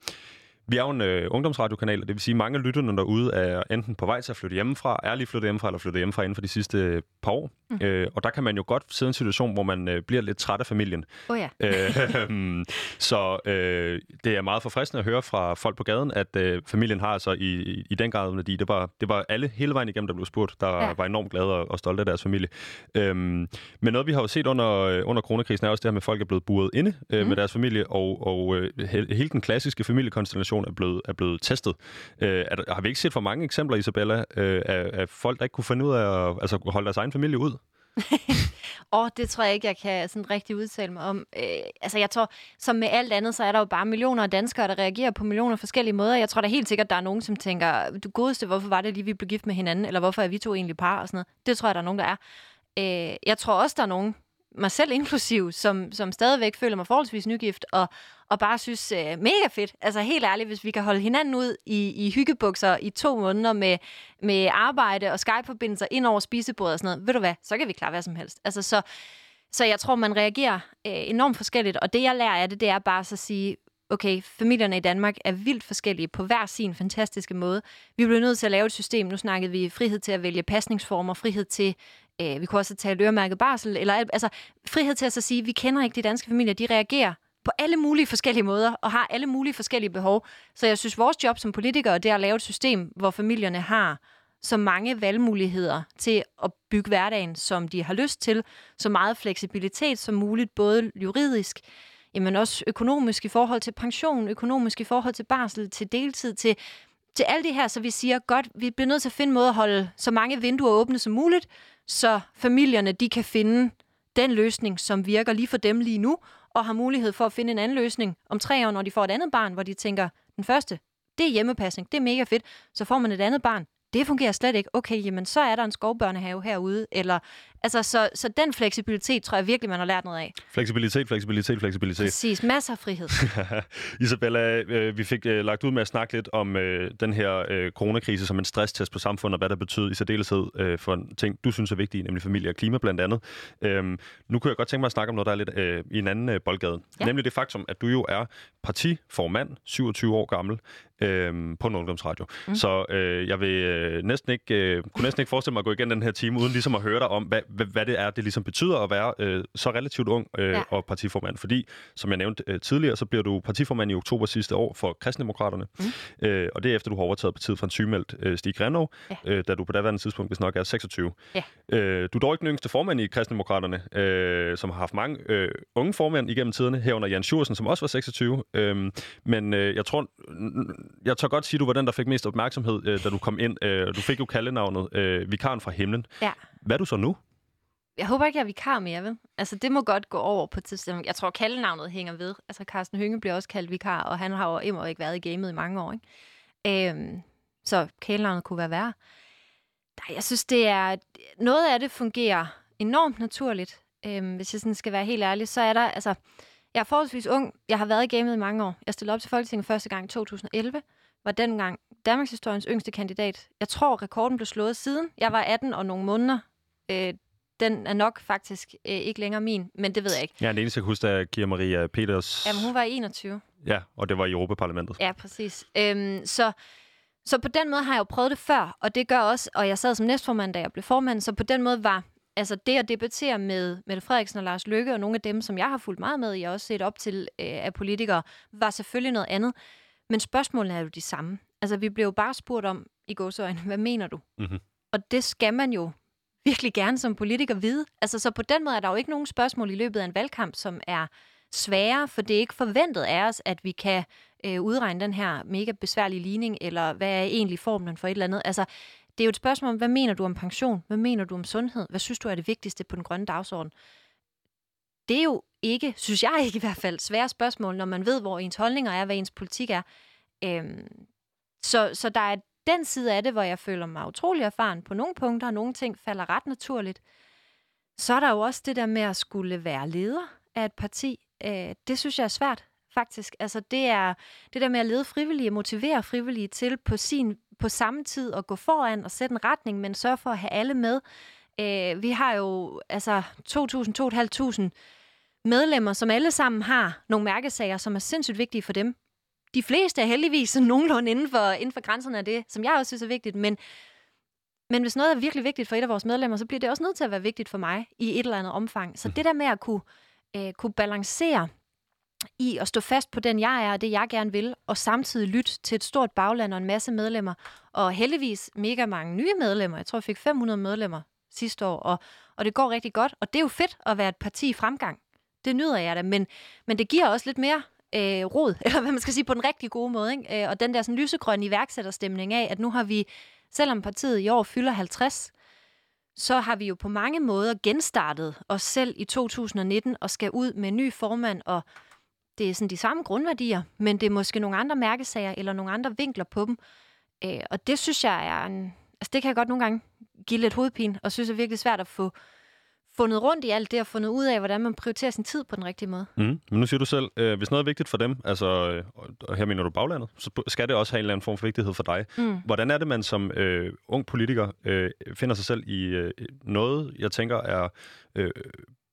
vi er jo en øh, ungdomsradiokanal, og det vil sige, at mange af lytterne derude er enten på vej til at flytte hjemmefra, er lige flyttet hjemmefra, eller flyttet hjemmefra inden for de sidste øh, par år. Mm. Øh, og der kan man jo godt sidde i en situation, hvor man øh, bliver lidt træt af familien. Oh ja. øh, [LAUGHS] så øh, det er meget forfriskende at høre fra folk på gaden, at øh, familien har altså i, i, i den grad værdi. Det var, det var alle hele vejen igennem, der blev spurgt, der ja. var enormt glade og, og stolte af deres familie. Øh, men noget, vi har jo set under, øh, under coronakrisen, er også det her med, at folk er blevet buret inde øh, mm. med deres familie, og, og øh, hele den klassiske familiekonstellation er blevet, er blevet testet. Øh, er der, har vi ikke set for mange eksempler, Isabella, øh, af, af folk, der ikke kunne finde ud af at altså, holde deres egen familie ud? [LAUGHS] Åh, oh, det tror jeg ikke, jeg kan sådan rigtig udtale mig om. Øh, altså, jeg tror, som med alt andet, så er der jo bare millioner af danskere, der reagerer på millioner forskellige måder. Jeg tror da helt sikkert, der er nogen, som tænker, du godeste, hvorfor var det lige, vi blev gift med hinanden? Eller hvorfor er vi to egentlig par? Og sådan noget. Det tror jeg, der er nogen, der er. Øh, jeg tror også, der er nogen, mig selv inklusiv, som, som stadigvæk føler mig forholdsvis nygift, og, og bare synes, øh, mega fedt. Altså helt ærligt, hvis vi kan holde hinanden ud i, i hyggebukser i to måneder med, med arbejde og Skype-forbindelser ind over spisebordet og sådan noget, ved du hvad, så kan vi klare hvad som helst. Altså så, så jeg tror, man reagerer øh, enormt forskelligt, og det jeg lærer af det, det er bare så at sige, okay, familierne i Danmark er vildt forskellige på hver sin fantastiske måde. Vi bliver nødt til at lave et system. Nu snakkede vi frihed til at vælge pasningsformer, frihed til Øh, vi kunne også tale øremærket barsel, eller altså frihed til at så sige, vi kender ikke de danske familier, de reagerer på alle mulige forskellige måder, og har alle mulige forskellige behov. Så jeg synes, vores job som politikere, det er at lave et system, hvor familierne har så mange valgmuligheder til at bygge hverdagen, som de har lyst til, så meget fleksibilitet som muligt, både juridisk, men også økonomisk i forhold til pension, økonomisk i forhold til barsel, til deltid, til, til alle det her, så vi siger, godt, vi bliver nødt til at finde en måde at holde så mange vinduer åbne som muligt, så familierne de kan finde den løsning, som virker lige for dem lige nu, og har mulighed for at finde en anden løsning om tre år, når de får et andet barn, hvor de tænker, den første, det er hjemmepasning, det er mega fedt. Så får man et andet barn, det fungerer slet ikke. Okay, jamen så er der en skovbørnehave herude. Eller, altså, så, så den fleksibilitet tror jeg virkelig, man har lært noget af. Fleksibilitet, fleksibilitet, fleksibilitet. Præcis, masser af frihed. [LAUGHS] Isabella, øh, vi fik øh, lagt ud med at snakke lidt om øh, den her øh, coronakrise som en stresstest på samfundet, og hvad der betyder i særdeleshed øh, for ting, du synes er vigtige, nemlig familie og klima blandt andet. Øhm, nu kunne jeg godt tænke mig at snakke om noget, der er lidt øh, i en anden øh, boldgade. Ja. Nemlig det faktum, at du jo er partiformand, 27 år gammel, øh, på en ungdomsradio. Mm. Så øh, jeg vil øh, næsten ikke, øh, kunne næsten ikke forestille mig at gå igen den her time, uden ligesom at høre dig om, hvad, hvad, hvad det er, det ligesom betyder at være øh, så relativt ung øh, ja. og partiformand. Fordi, som jeg nævnte øh, tidligere, så bliver du partiformand i oktober sidste år for Kristendemokraterne. Mm. Øh, og det er efter, du har overtaget partiet fra en sygemeldt øh, Stig Grenov, ja. øh, da du på daværende tidspunkt, hvis nok er 26. Ja. Øh, du er dog ikke den yngste formand i Kristendemokraterne, øh, som har haft mange øh, unge formænd igennem tiderne, herunder Jan Sjursen, som også var 26. Øh, men øh, jeg tror, jeg tør godt sige, du var den, der fik mest opmærksomhed, øh, da du kom ind. Øh, du fik jo kaldenavnet øh, Vikaren fra himlen. Ja. Hvad er du så nu? Jeg håber ikke, jeg er vikar mere, vel? Altså, det må godt gå over på tidspunkt. Jeg tror, kaldenavnet hænger ved. Altså, Carsten Hynge bliver også kaldt vikar, og han har jo immer ikke været i gamet i mange år, ikke? Øhm, så kælenavnet kunne være værre. Nej, jeg synes, det er... Noget af det fungerer enormt naturligt. Øhm, hvis jeg sådan skal være helt ærlig, så er der... Altså, jeg er forholdsvis ung. Jeg har været i gamet i mange år. Jeg stillede op til Folketinget første gang i 2011. Var dengang Danmarks historiens yngste kandidat. Jeg tror, rekorden blev slået siden. Jeg var 18 og nogle måneder. Øh, den er nok faktisk øh, ikke længere min, men det ved jeg ikke. Ja, den eneste, jeg kan huske, er Kira Maria Peters... Jamen, hun var 21. Ja, og det var i Europaparlamentet. Ja, præcis. Øhm, så, så på den måde har jeg jo prøvet det før, og det gør også, og jeg sad som næstformand, da jeg blev formand, så på den måde var altså det at debattere med Mette Frederiksen og Lars Løkke, og nogle af dem, som jeg har fulgt meget med, jeg har også set op til øh, af politikere, var selvfølgelig noget andet. Men spørgsmålene er jo de samme. Altså, vi blev jo bare spurgt om i gåsøjne, hvad mener du? Mm-hmm. Og det skal man jo virkelig gerne som politiker vide. Altså, så på den måde er der jo ikke nogen spørgsmål i løbet af en valgkamp, som er svære, for det er ikke forventet af os, at vi kan øh, udregne den her mega besværlige ligning, eller hvad er egentlig formlen for et eller andet. Altså, det er jo et spørgsmål om, hvad mener du om pension? Hvad mener du om sundhed? Hvad synes du er det vigtigste på den grønne dagsorden? Det er jo ikke, synes jeg ikke i hvert fald, svære spørgsmål, når man ved, hvor ens holdninger er, hvad ens politik er. Øhm, så, så der er den side af det, hvor jeg føler mig utrolig erfaren på nogle punkter, og nogle ting falder ret naturligt. Så er der jo også det der med at skulle være leder af et parti. Øh, det synes jeg er svært, faktisk. Altså det er det der med at lede frivillige, motivere frivillige til på, sin, på samme tid at gå foran og sætte en retning, men sørge for at have alle med. Øh, vi har jo altså 2.000-2.500 medlemmer, som alle sammen har nogle mærkesager, som er sindssygt vigtige for dem de fleste er heldigvis sådan nogenlunde inden for, inden for grænserne af det, som jeg også synes er vigtigt. Men, men hvis noget er virkelig vigtigt for et af vores medlemmer, så bliver det også nødt til at være vigtigt for mig i et eller andet omfang. Så det der med at kunne, øh, kunne balancere i at stå fast på den, jeg er, og det, jeg gerne vil, og samtidig lytte til et stort bagland og en masse medlemmer, og heldigvis mega mange nye medlemmer. Jeg tror, jeg fik 500 medlemmer sidste år, og, og det går rigtig godt. Og det er jo fedt at være et parti i fremgang. Det nyder jeg da, men, men det giver også lidt mere øh, rod, [LAUGHS] eller hvad man skal sige, på den rigtig gode måde. Ikke? Øh, og den der sådan lysegrønne iværksætterstemning af, at nu har vi, selvom partiet i år fylder 50, så har vi jo på mange måder genstartet os selv i 2019 og skal ud med en ny formand, og det er sådan de samme grundværdier, men det er måske nogle andre mærkesager eller nogle andre vinkler på dem. Øh, og det synes jeg er en... Altså det kan jeg godt nogle gange give lidt hovedpine, og synes er virkelig svært at få, fundet rundt i alt det og fundet ud af, hvordan man prioriterer sin tid på den rigtige måde. Mm. Men nu siger du selv, øh, hvis noget er vigtigt for dem, altså, øh, og her mener du baglandet, så skal det også have en eller anden form for vigtighed for dig. Mm. Hvordan er det, man som øh, ung politiker øh, finder sig selv i øh, noget, jeg tænker er øh,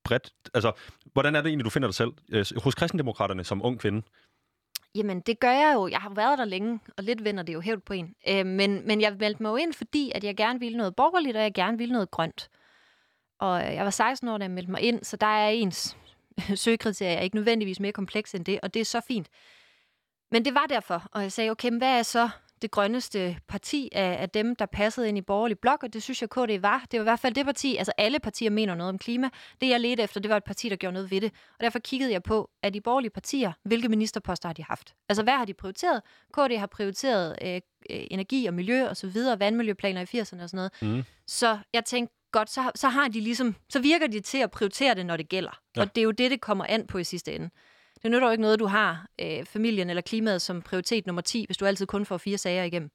bredt... Altså, hvordan er det egentlig, du finder dig selv øh, hos kristendemokraterne som ung kvinde? Jamen, det gør jeg jo. Jeg har været der længe, og lidt vender det jo hævd på en. Øh, men, men jeg meldte mig jo ind, fordi at jeg gerne ville noget borgerligt, og jeg gerne ville noget grønt. Og jeg var 16 år, da jeg meldte mig ind, så der er ens [LAUGHS] søgekriterier ikke nødvendigvis mere kompleks end det, og det er så fint. Men det var derfor, og jeg sagde, okay, men hvad er så det grønneste parti af, af dem, der passede ind i borgerlig blok, og det synes jeg, KD var. Det var i hvert fald det parti, altså alle partier mener noget om klima. Det jeg ledte efter, det var et parti, der gjorde noget ved det. Og derfor kiggede jeg på, at de borgerlige partier, hvilke ministerposter har de haft? Altså hvad har de prioriteret? KD har prioriteret øh, øh, energi og miljø og så videre, vandmiljøplaner i 80'erne og sådan noget. Mm. Så jeg tænkte, godt, så, så har de ligesom, så virker de til at prioritere det, når det gælder. Ja. Og det er jo det, det kommer an på i sidste ende. Det nytter jo ikke noget, du har øh, familien eller klimaet som prioritet nummer 10, hvis du altid kun får fire sager igennem.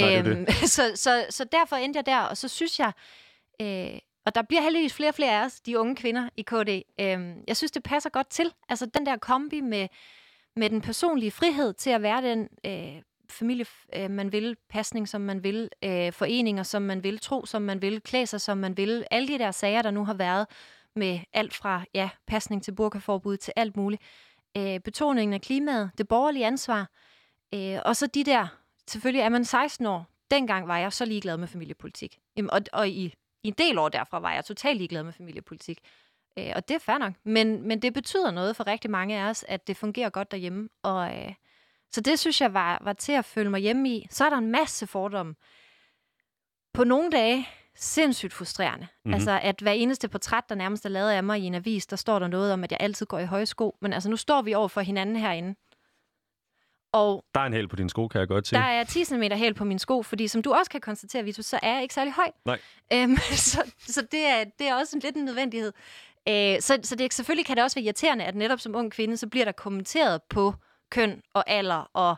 Nej, det øhm, det. [LAUGHS] Så, så, så derfor endte jeg der, og så synes jeg, øh, og der bliver heldigvis flere og flere af os, de unge kvinder i KD. Øh, jeg synes, det passer godt til. Altså den der kombi med, med den personlige frihed til at være den øh, familie, øh, man vil, pasning, som man vil, øh, foreninger, som man vil, tro, som man vil, klæde sig, som man vil. Alle de der sager, der nu har været med alt fra ja, pasning til burkaforbud til alt muligt. Øh, betoningen af klimaet, det borgerlige ansvar, øh, og så de der, selvfølgelig er man 16 år, dengang var jeg så ligeglad med familiepolitik. Og, og i, i en del år derfra var jeg totalt ligeglad med familiepolitik. Øh, og det er fair nok. Men, men det betyder noget for rigtig mange af os, at det fungerer godt derhjemme. Og, øh, så det synes jeg var, var til at føle mig hjemme i. Så er der en masse fordomme. På nogle dage, sindssygt frustrerende. Mhm. Mm-hmm. Altså, at hver eneste portræt, der nærmest er lavet af mig i en avis, der står der noget om, at jeg altid går i høje sko. Men altså, nu står vi over for hinanden herinde. Og Der er en hel på din sko, kan jeg godt se. der er 10 cm hæl på min sko, fordi som du også kan konstatere, Vitus, så er jeg ikke særlig høj. Nej. Øhm, [LAUGHS] så så det, er, det er også en lidt en nødvendighed. Øh, så så det, selvfølgelig kan det også være irriterende, at netop som ung kvinde, så bliver der kommenteret på køn og alder og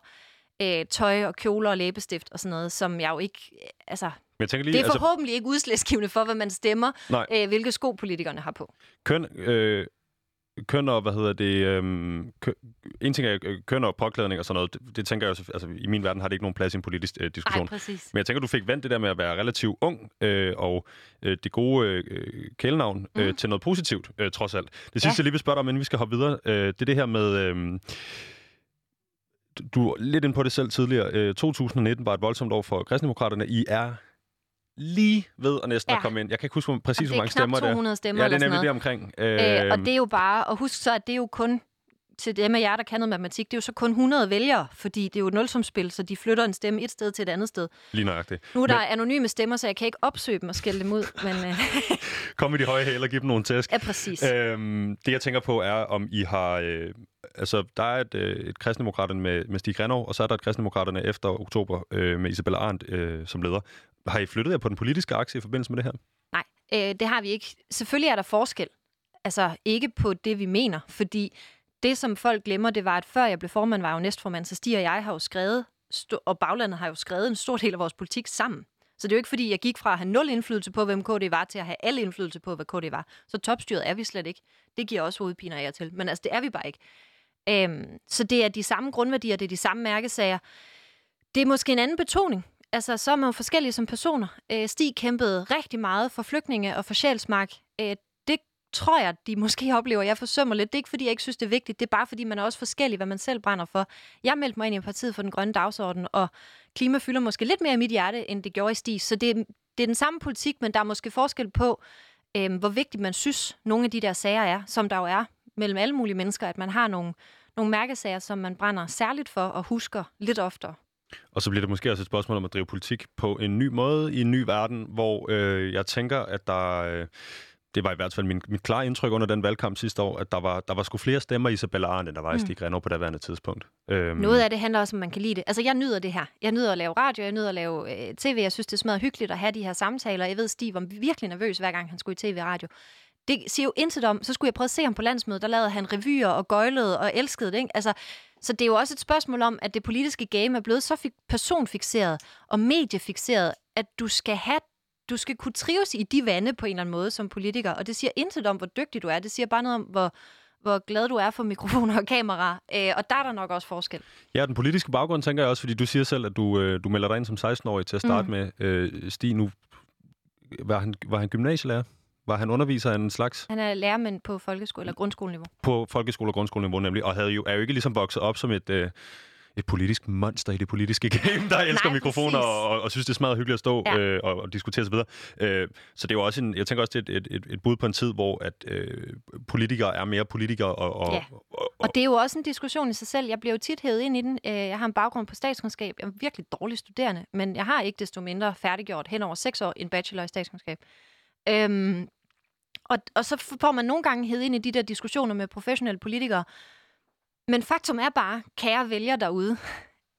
øh, tøj og kjoler og læbestift og sådan noget, som jeg jo ikke... Øh, altså, jeg tænker lige, det er altså- forhåbentlig ikke udslagsgivende for, hvad man stemmer, Nej. øh, hvilke sko politikerne har på. Køn, øh, køn og, hvad hedder det, øhm, kø, en ting er øh, køn og påklædning og sådan noget, det, det tænker jeg også, altså i min verden har det ikke nogen plads i en politisk øh, diskussion. Nej, præcis. Men jeg tænker, du fik vendt det der med at være relativt ung, øh, og øh, det gode øh, kælenavn øh, Mm. til noget positivt, øh, trods alt. Det sidste, jeg lige vil spørge dig om, inden vi skal hoppe videre, øh, det er det her med... Øh, du- er lidt ind på det selv tidligere. Øh, 2019 var et voldsomt år for kristendemokraterne. I er lige ved at næsten ja. At komme ind. Jeg kan ikke huske præcis, hvor mange stemmer det er. 200 stemmer Ja, det er nemlig det omkring. Øh, Øhm, og det er jo bare, og husk så, at det er jo kun til dem af jer, der kan noget matematik, det er jo så kun 100 vælgere, fordi det er jo et nulsumspil, så de flytter en stemme et sted til et andet sted. Lige nøjagtigt. Nu er der Men anonyme stemmer, så jeg kan ikke opsøge dem og skælde dem ud, [LAUGHS] men øh, kom med de høje hæle og give dem nogle tæsk. ja, præcis. Øhm, det, jeg tænker på, er, om I har... Øh, altså, der er et, øh, et kristendemokraterne med, med Stig Grenov, og så er der et kristendemokraterne efter oktober øh, med Isabella Arndt øh, som leder. Har I flyttet jer på den politiske akse i forbindelse med det her? Nej, øh, det har vi ikke. Selvfølgelig er der forskel. Altså ikke på det, vi mener, fordi det, som folk glemmer, det var, at før jeg blev formand, var jeg jo næstformand, så Stig og jeg har jo skrevet, og baglandet har jo skrevet en stor del af vores politik sammen. Så det er jo ikke, fordi jeg gik fra at have nul indflydelse på, hvem KD var, til at have al indflydelse på, hvad KD var. Så topstyret er vi slet ikke. Det giver også hovedpiner af jer til. Men altså, det er vi bare ikke. Øhm, så det er de samme grundværdier, det er de samme mærkesager. Det er måske en anden betoning. Altså, så er man jo forskellige som personer. Øh, Stig kæmpede rigtig meget for flygtninge og for sjælsmark. Øh, det tror jeg, de [LAUGHS] måske oplever, jeg forsømmer lidt. Det er ikke, fordi jeg ikke synes, det er vigtigt. Det er bare, fordi man er også forskellig, hvad man selv brænder for. Jeg meldte mig ind i partiet for den grønne dagsorden, og klima fylder måske lidt mere i mit hjerte, end det gjorde i Stig. Så det, det er den samme politik, men der er måske forskel på, øh, hvor vigtigt man synes, nogle af de der sager er, som der jo er mellem alle mulige mennesker, at man har nogle, nogle mærkesager, som man brænder særligt for og husker lidt oftere. Og så bliver det måske også et spørgsmål om at drive politik på en ny måde i en ny verden, hvor øh, jeg tænker, at der... Øh, det var i hvert fald min, mit klare indtryk under den valgkamp sidste år, at der var, der var sgu flere stemmer i Isabella end der var i Mm. Stig Grenov på daværende tidspunkt. Øhm, Noget af det handler også om, at man kan lide det. Altså, jeg nyder det her. Jeg nyder at lave radio, jeg nyder at lave øh, tv. Jeg synes, det er smadret hyggeligt at have de her samtaler. Jeg ved, Stig var virkelig nervøs, hver gang han skulle i tv og radio. Det siger jo intet om, så skulle jeg prøve at se ham på landsmødet, der lavede han revyer og gøjlede og elskede det. Ikke? Altså, så det er jo også et spørgsmål om, at det politiske game er blevet så fik- personfixeret og mediefixeret, at du skal have du skal kunne trives i de vande på en eller anden måde som politiker, og det siger intet om, hvor dygtig du er. Det siger bare noget om, hvor, hvor glad du er for mikrofoner og kamera, øh, og der er der nok også forskel. Ja, den politiske baggrund tænker jeg også, fordi du siger selv, at du, øh, du melder dig ind som 16-årig til at starte Mm. med. Øh, Stig, nu var han, var han gymnasielærer? Var han underviser af en slags Han er lærermand på folkeskole- eller grundskoleniveau. på folkeskole- og grundskoleniveau nemlig, og havde jo, er jo ikke ligesom vokset op som et, øh, et politisk monster i det politiske [LAUGHS] game, der elsker Nej, mikrofoner og, og, og synes, det er smadret hyggeligt at stå Ja. øh, og, og diskutere osv. Øh, så det er jo også en, jeg tænker også, det er et, et, et bud på en tid, hvor at øh, politikere er mere politikere og, og, Ja. Og det er jo også en diskussion i sig selv. Jeg bliver jo tit hævet ind i den. Øh, Jeg har en baggrund på statskundskab. Jeg er virkelig dårlig studerende, men jeg har ikke desto mindre færdiggjort hen over seks år en bachelor i statskundskab. Øhm, og, og så får man nogle gange hed ind i de der diskussioner med professionelle politikere. Men faktum er bare, kære vælger derude,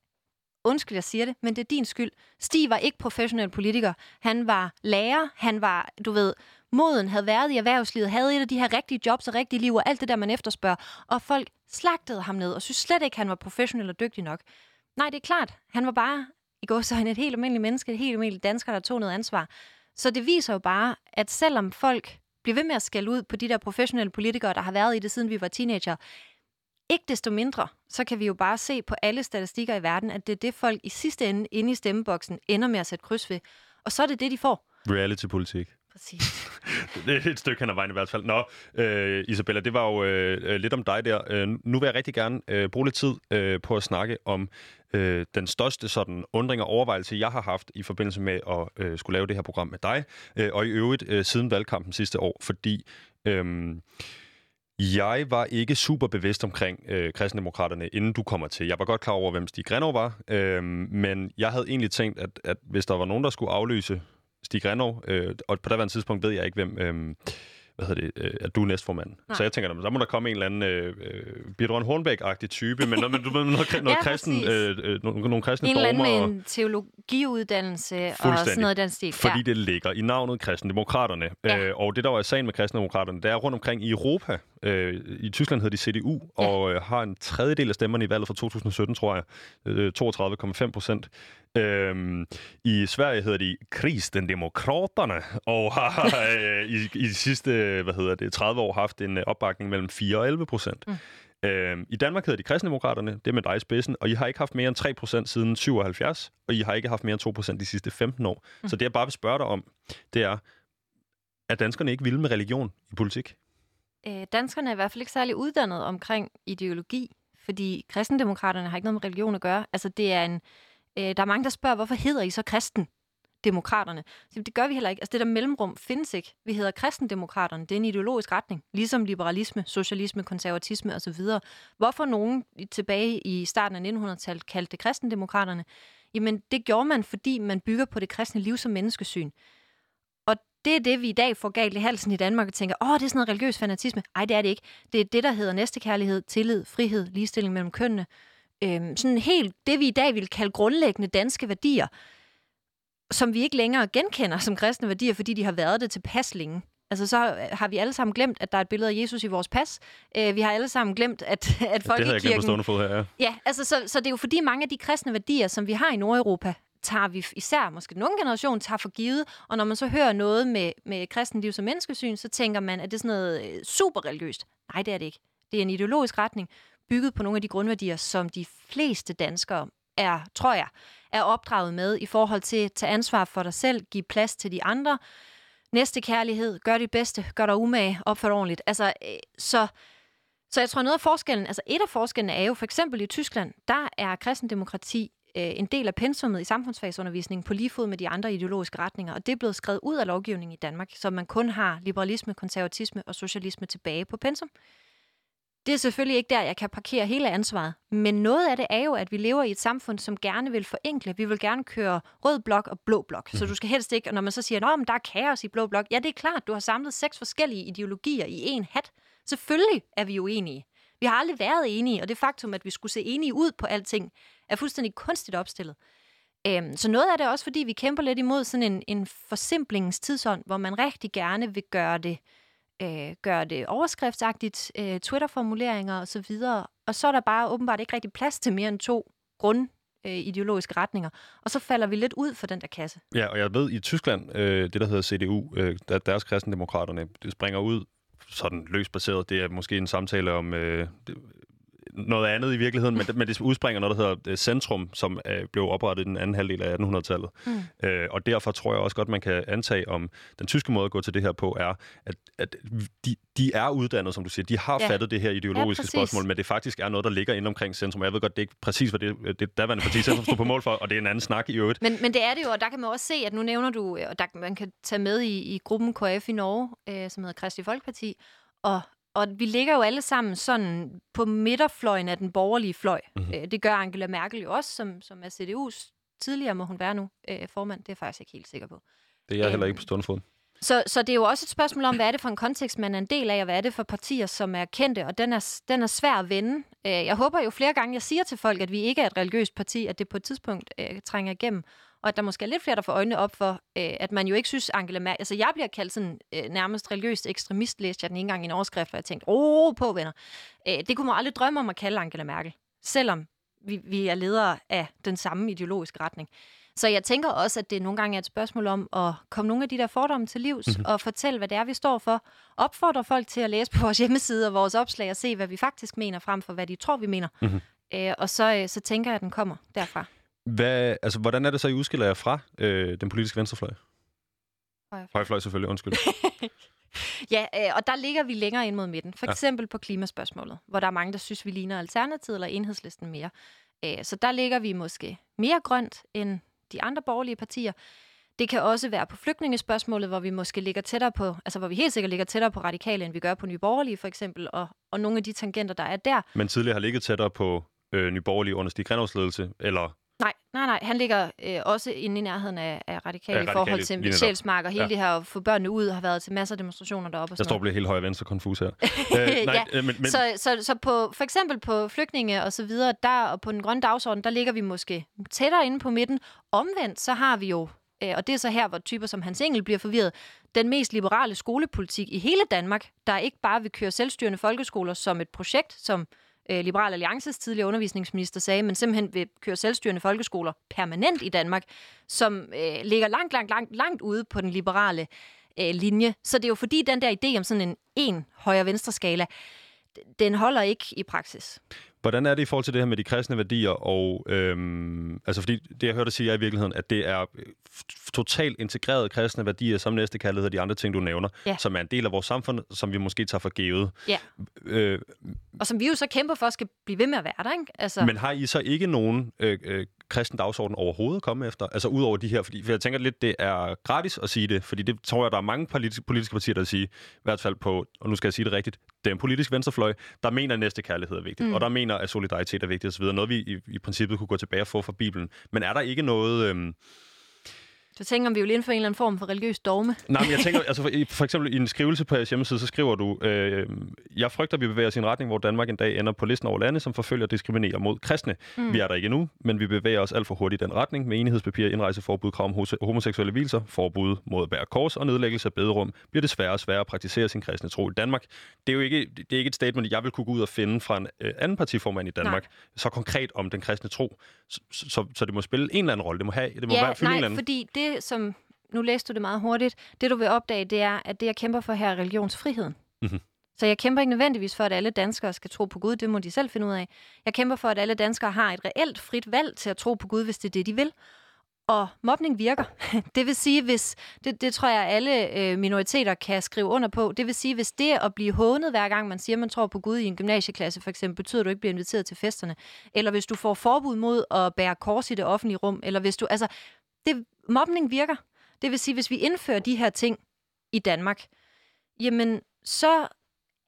[LAUGHS] undskyld, jeg siger det, men det er din skyld. Stig var ikke professionel politiker. Han var lærer, han var, du ved, moden, havde været i erhvervslivet, havde et af de her rigtige jobs og rigtige liv og alt det der, man efterspørger. Og folk slagtede ham ned og synes slet ikke, han var professionel og dygtig nok. Nej, det er klart. Han var bare i går så et helt almindeligt menneske, et helt almindeligt dansker, der tog noget ansvar. Så det viser jo bare, at selvom folk bliver ved med at skælde ud på de der professionelle politikere, der har været i det, siden vi var teenager, ikke desto mindre, så kan vi jo bare se på alle statistikker i verden, at det er det, folk i sidste ende inde i stemmeboksen ender med at sætte kryds ved. Og så er det det, de får. reality-politik præcis. [LAUGHS] det er et stykke hen ad vejen i hvert fald. Nå, øh, Isabella, det var jo øh, lidt om dig der. Øh, nu vil jeg rigtig gerne øh, bruge lidt tid øh, på at snakke om øh, den største sådan undring og overvejelse, jeg har haft i forbindelse med at øh, skulle lave det her program med dig, øh, og i øvrigt øh, siden valgkampen sidste år, fordi øh, jeg var ikke super bevidst omkring øh, kristendemokraterne, inden du kommer til. Jeg var godt klar over, hvem Stig Grenov var, øh, men jeg havde egentlig tænkt, at, at hvis der var nogen, der skulle afløse Stig Grenov, øh, og på daværende tidspunkt ved jeg ikke, hvem... Øh, hvad hedder det, øh, at du er næstformand. Nej. Så jeg tænker, så må der komme en eller anden øh, øh Birtron Hornbæk-agtig type, men noget, du noget, noget, [LAUGHS] noget ja, kristen, øh, øh, nogle, nogle kristne en dogmer. En eller anden med en teologiuddannelse og sådan noget den stil. Fordi ja. det ligger i navnet kristendemokraterne. Ja. Øh, og det, der var sagen med kristendemokraterne, det er rundt omkring i Europa. Øh, I Tyskland hedder de CDU, ja. og øh, har en tredjedel af stemmerne i valget fra 2017, tror jeg. Øh, 32,5 procent. Øhm, I Sverige hedder de Kristendemokraterne, og har [LAUGHS] øh, i, i de sidste hvad hedder det, 30 år haft en øh, opbakning mellem 4 og 11 procent. Mm. Øhm, I Danmark hedder de Kristendemokraterne, det er med dig i spidsen, og I har ikke haft mere end 3 procent siden 77, og I har ikke haft mere end 2 procent de sidste 15 år. Mm. Så det, jeg bare vil spørge dig om, det er, er danskerne ikke vilde med religion i politik? Øh, danskerne er i hvert fald ikke særlig uddannet omkring ideologi, fordi kristendemokraterne har ikke noget med religion at gøre. Altså, det er en Øh, der er mange, der spørger, hvorfor hedder I så kristen? demokraterne. Så det gør vi heller ikke. Altså det der mellemrum findes ikke. Vi hedder kristendemokraterne. Det er en ideologisk retning. Ligesom liberalisme, socialisme, konservatisme osv. Hvorfor nogen tilbage i starten af 1900-tallet kaldte det kristendemokraterne? Jamen det gjorde man, fordi man bygger på det kristne liv som menneskesyn. Det er det, vi i dag får galt i halsen i Danmark og tænker, åh, det er sådan noget religiøs fanatisme. Nej, det er det ikke. Det er det, der hedder næstekærlighed, tillid, frihed, ligestilling mellem kønnene øh, sådan helt det, vi i dag vil kalde grundlæggende danske værdier, som vi ikke længere genkender som kristne værdier, fordi de har været det til pas længe. Altså, så har vi alle sammen glemt, at der er et billede af Jesus i vores pas. Uh, vi har alle sammen glemt, at, at folk det i kirken... Jeg glemt på her, ja. Ja, altså, så, så det er jo fordi mange af de kristne værdier, som vi har i Nordeuropa, tager vi især måske den unge generation tager for givet, og når man så hører noget med, med kristenliv som menneskesyn, så tænker man, at det er sådan noget øh, super religiøst. Nej, det er det ikke. Det er en ideologisk retning, bygget på nogle af de grundværdier, som de fleste danskere er, tror jeg, er opdraget med i forhold til at tage ansvar for dig selv, give plads til de andre, næste kærlighed, gør det bedste, gør dig umage, opfør ordentligt. Altså, øh, så, så jeg tror, noget af forskellen, altså et af forskellene er jo for eksempel i Tyskland, der er kristendemokrati en del af pensummet i samfundsfagsundervisningen på lige fod med de andre ideologiske retninger, og det er blevet skrevet ud af lovgivningen i Danmark, så man kun har liberalisme, konservatisme og socialisme tilbage på pensum. Det er selvfølgelig ikke der, jeg kan parkere hele ansvaret. Men noget af det er jo, at vi lever i et samfund, som gerne vil forenkle. Vi vil gerne køre rød blok og blå blok. Så mhm. du skal helst ikke, og når man så siger, at der er kaos i blå blok. Ja, det er klart, du har samlet seks forskellige ideologier i en hat. Selvfølgelig er vi uenige. Vi har aldrig været enige, og det faktum, at vi skulle se enige ud på alting, er fuldstændig kunstigt opstillet. Øhm, så noget af det er også, fordi vi kæmper lidt imod sådan en, en forsimplingstidsånd, hvor man rigtig gerne vil gøre det øh, gøre det overskriftsagtigt, øh, Twitter-formuleringer osv., og så er der bare åbenbart ikke rigtig plads til mere end to grund øh, ideologiske retninger. Og så falder vi lidt ud for den der kasse. Ja, og jeg ved, i Tyskland, øh, det der hedder CDU, øh, der, deres kristendemokraterne, det springer ud sådan løst baseret. Det er måske en samtale om øh, noget andet i virkeligheden, men, men det udspringer noget, der hedder øh, Centrum, som øh, blev oprettet i den anden halvdel af 1800-tallet. Mm. Øh, og derfor tror jeg også godt, man kan antage, om den tyske måde at gå til det her på er, at, at de, de er uddannet, som du siger. De har ja. fattet det her ideologiske ja, spørgsmål, men det faktisk er noget, der ligger inde omkring Centrum. Jeg ved godt, det er ikke præcis, hvad det, det daværende parti Centrum stod på mål for, og det er en anden snak i øvrigt. Men, men det er det jo, og der kan man også se, at nu nævner du, og der, man kan tage med i, i gruppen KF i Norge, øh, som hedder Kristi Folkeparti, og og vi ligger jo alle sammen sådan på midterfløjen af den borgerlige fløj. Mm-hmm. Det gør Angela Merkel jo også, som, som er CDU's tidligere, må hun være nu, øh, formand. Det er jeg faktisk ikke helt sikker på. Det er jeg heller ikke på stående fod. Så, så det er jo også et spørgsmål om, hvad er det for en kontekst, man er en del af, og hvad er det for partier, som er kendte, og den er, den er svær at vende. Øh, jeg håber jo flere gange, jeg siger til folk, at vi ikke er et religiøst parti, at det på et tidspunkt øh, trænger igennem og at der måske er lidt flere, der får øjnene op for, øh, at man jo ikke synes, Angela Merkel... Altså, jeg bliver kaldt sådan øh, nærmest religiøst ekstremist, læste jeg den ene gang i en overskrift, og jeg tænkte, ro på, venner. Øh, det kunne man aldrig drømme om at kalde Angela Merkel, selvom vi, vi er ledere af den samme ideologiske retning. Så jeg tænker også, at det nogle gange er et spørgsmål om at komme nogle af de der fordomme til livs mm-hmm. og fortælle, hvad det er, vi står for. Opfordre folk til at læse på vores hjemmeside og vores opslag og se, hvad vi faktisk mener, frem for hvad de tror, vi mener. Mm-hmm. Øh, og så, øh, så tænker jeg, at den kommer derfra. Hvad, altså, hvordan er det så, I udskiller jer fra øh, den politiske venstrefløj? Højrefløj. Højrefløj selvfølgelig, undskyld. [LAUGHS] Ja, øh, og der ligger vi længere ind mod midten. For Ja. eksempel på klimaspørgsmålet, hvor der er mange, der synes, vi ligner Alternativet eller Enhedslisten mere. Øh, Så der ligger vi måske mere grønt end de andre borgerlige partier. Det kan også være på flygtningespørgsmålet, hvor vi måske ligger tættere på, altså hvor vi helt sikkert ligger tættere på radikale, end vi gør på Nye Borgerlige for eksempel, og, og nogle af de tangenter, der er der. Men tidligere har ligget tættere på øh, Nyborgerlige under Stig Grenås ledelse, eller Nej, nej, nej. Han ligger øh, også inde i nærheden af, af radikale Ja, i forhold Radikale, til. Sjælsmark, og hele Ja. det her få børnene ud, har været til masser af demonstrationer deroppe. Og sådan står noget. bliver helt højre venstre konfus her. [LAUGHS] øh, ja. øh, men, men, Så, så, så på, for eksempel på flygtninge og så videre, der, og på den grønne dagsorden, der ligger vi måske tættere inde på midten. Omvendt, så har vi jo, øh, og det er så her, hvor typer som Hans Engel bliver forvirret, den mest liberale skolepolitik i hele Danmark, der ikke bare vil køre selvstyrende folkeskoler som et projekt, som øh, Liberal Alliances tidligere undervisningsminister sagde, men simpelthen vil køre selvstyrende folkeskoler permanent i Danmark, som øh, ligger langt, langt, langt, langt ude på den liberale øh, linje. Så det er jo fordi, den der idé om sådan en en højre-venstre skala, den holder ikke i praksis. Hvordan er det i forhold til det her med de kristne værdier? Og, øhm, altså fordi det, jeg hørte dig sige, er i virkeligheden, at det er øh, totalt integrerede kristne værdier, som næste kaldet hedder de andre ting, du nævner, Ja. som er en del af vores samfund, som vi måske tager for givet. Ja. Øh, Og som vi jo så kæmper for, skal blive ved med at være der, ikke? Altså, Men har I så ikke nogen øh, øh, kristen dagsorden overhovedet komme efter? Altså ud over de her, fordi for jeg tænker lidt, det er gratis at sige det, fordi det tror jeg, der er mange politiske, politiske partier, der siger, i hvert fald på, og nu skal jeg sige det rigtigt, den politiske venstrefløj, der mener, at næste kærlighed er vigtigt, Mm. mm. og der mener, at solidaritet er vigtigt osv., noget vi i, i princippet kunne gå tilbage og få fra Bibelen. Men er der ikke noget... Øh, så tænker om vi vil indføre en eller anden form for religiøs dogme. [LAUGHS] Nej, men jeg tænker, altså for, for eksempel i en skrivelse på jeres hjemmeside, så skriver du, øh, jeg frygter, at vi bevæger os i en retning, hvor Danmark en dag ender på listen over lande, som forfølger og diskriminerer mod kristne. Mm. Vi er der ikke nu, men vi bevæger os alt for hurtigt i den retning, med enighedspapir, indrejseforbud, krav om homoseksuelle hvilser, forbud mod at bære kors og nedlæggelse af bederum, bliver det sværere og sværere at praktisere sin kristne tro i Danmark. Det er jo ikke, det er ikke et statement, jeg vil kunne gå ud og finde fra en øh, anden partiformand i Danmark, Nej. så konkret om den kristne tro. Så, så, så det må spille en eller anden rolle. Det må have, det må ja, være, fylde en eller nej, anden. fordi det, som... Nu læste du det meget hurtigt. Det, du vil opdage, det er, at det, jeg kæmper for her, er religionsfriheden. Mhm. Så jeg kæmper ikke nødvendigvis for, at alle danskere skal tro på Gud. Det må de selv finde ud af. Jeg kæmper for, at alle danskere har et reelt frit valg til at tro på Gud, hvis det er det, de vil. Og mobning virker. [LAUGHS] Det vil sige, hvis det, det tror jeg, alle øh, minoriteter kan skrive under på. Det vil sige, hvis det at blive hånet hver gang man siger, man tror på Gud i en gymnasieklasse for eksempel, betyder, at du ikke bliver inviteret til festerne. Eller hvis du får forbud mod at bære kors i det offentlige rum. Eller hvis du, altså, det, mobning virker. Det vil sige, hvis vi indfører de her ting i Danmark, jamen så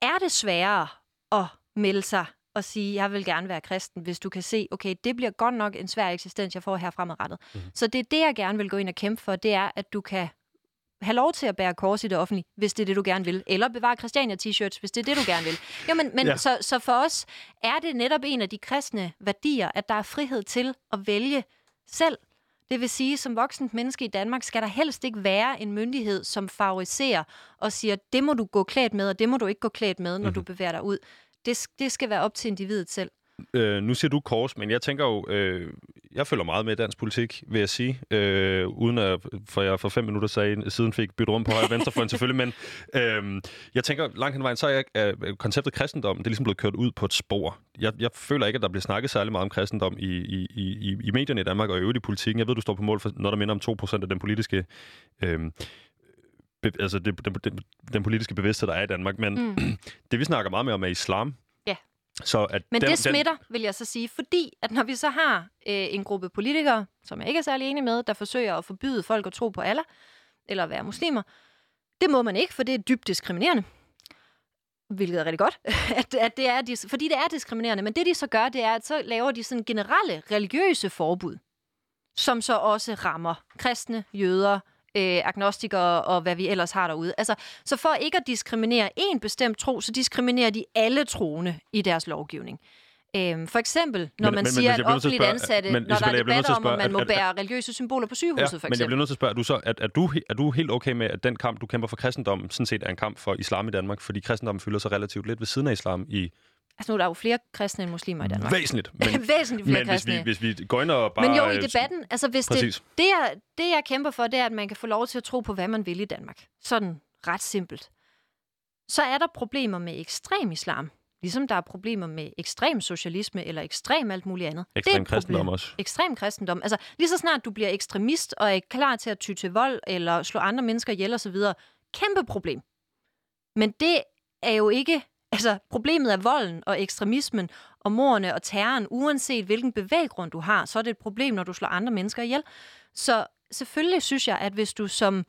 er det sværere at melde sig og sige, jeg vil gerne være kristen, hvis du kan se, okay, det bliver godt nok en svær eksistens, jeg får her fremadrettet. Mm. Så det er det, jeg gerne vil gå ind og kæmpe for, det er, at du kan have lov til at bære kors i det offentlige, hvis det er det, du gerne vil. Eller bevare Christiania-t-shirts, hvis det er det, du gerne vil. Jamen, men Ja. ja. så, så for os er det netop en af de kristne værdier, at der er frihed til at vælge selv. Det vil sige, som voksent menneske i Danmark, skal der helst ikke være en myndighed, som favoriserer og siger, det må du gå klædt med, og det må du ikke gå klædt med, når Mhm. mm-hmm. du bevæger dig ud. Det, det skal være op til individet selv. Øh, nu siger du kors, men jeg tænker jo, øh, jeg følger meget med i dansk politik, vil jeg sige, øh, uden at, for jeg for fem minutter sagde, siden fik byttet rundt på højre venstre for selvfølgelig, men øh, jeg tænker, langt hen vejen, så er jeg, er konceptet kristendom, det er ligesom blevet kørt ud på et spor. Jeg, jeg føler ikke, at der bliver snakket særlig meget om kristendom i, i, i, i medierne i Danmark og i øvrigt i politikken. Jeg ved, du står på mål for noget, der minder om 2% af den politiske... Øh, be, altså det, den, den, den politiske bevidsthed, der er i Danmark, men Mm. [CLEARS THROAT] det vi snakker meget mere om er islam. Så at Men den, det smitter, vil jeg så sige, fordi at når vi så har øh, en gruppe politikere, som jeg ikke er særlig enig med, der forsøger at forbyde folk at tro på Allah, eller at være muslimer, det må man ikke, for det er dybt diskriminerende. Hvilket er rigtig godt, [LAUGHS] at, at det er, fordi det er diskriminerende. Men det, de så gør, det er, at så laver de sådan generelle religiøse forbud, som så også rammer kristne, jøder, øh, agnostikere og hvad vi ellers har derude. Altså, så for ikke at diskriminere en bestemt tro, så diskriminerer de alle troende i deres lovgivning. Øhm, for eksempel, når Men- man men- men siger, jeg at offentligt spørge- ansatte, men når der Isabella, er debatter at om, at man må at- at- bære religiøse symboler på sygehuset, for men jeg eksempel. bliver nødt til at spørge, er du, så, er, er, du, er du helt okay med, at den kamp, du kæmper for kristendommen, sådan set er en kamp for islam i Danmark? Fordi kristendommen fylder sig relativt lidt ved siden af islam i Altså nu er der jo flere kristne end muslimer i Danmark. væsentligt. Men, [LAUGHS] Væsentligt flere men hvis kristne. vi, hvis vi går ind og bare... Men jo, i øh, debatten, altså hvis det, Præcis. det, jeg, det, jeg kæmper for, det er, at man kan få lov til at tro på, hvad man vil i Danmark. Sådan ret simpelt. Så er der problemer med ekstrem islam. Ligesom der er problemer med ekstrem socialisme eller ekstrem alt muligt andet. det er Ekstrem kristendom problem. også. Ekstrem kristendom. Altså, lige så snart du bliver ekstremist og er klar til at ty til vold eller slå andre mennesker ihjel osv., kæmpe problem. Men det er jo ikke... Altså, problemet er volden og ekstremismen og morerne og terroren, uanset hvilken bevæggrund du har, så er det et problem, når du slår andre mennesker ihjel. Så selvfølgelig synes jeg, at hvis du som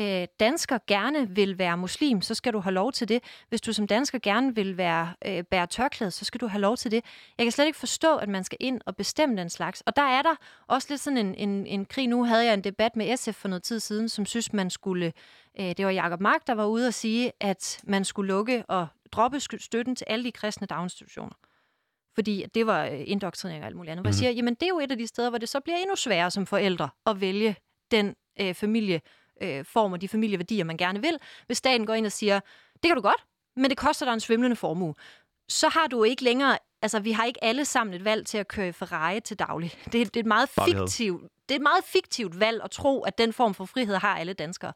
øh, dansker gerne vil være muslim, så skal du have lov til det. Hvis du som dansker gerne vil være øh, bære tørklæde, så skal du have lov til det. Jeg kan slet ikke forstå, at man skal ind og bestemme den slags. Og der er der også lidt sådan en, en, en krig. Nu havde jeg en debat med SF for noget tid siden, som synes, man skulle... Øh, det var Jacob Mark, der var ude og sige, at man skulle lukke og droppe støtten til alle de kristne daginstitutioner. Fordi det var øh, indoktrinering og alt muligt andet. Hvor jeg Mhm. siger, jamen det er jo et af de steder, hvor det så bliver endnu sværere som forældre at vælge den øh, familie øh, form og de familieværdier, man gerne vil. Hvis staten går ind og siger, det kan du godt, men det koster dig en svimlende formue. Så har du ikke længere, altså vi har ikke alle sammen et valg til at køre i Ferrari til daglig. Det, er- det er et meget fiktivt, det er et meget fiktivt valg at tro, at den form for frihed har alle danskere.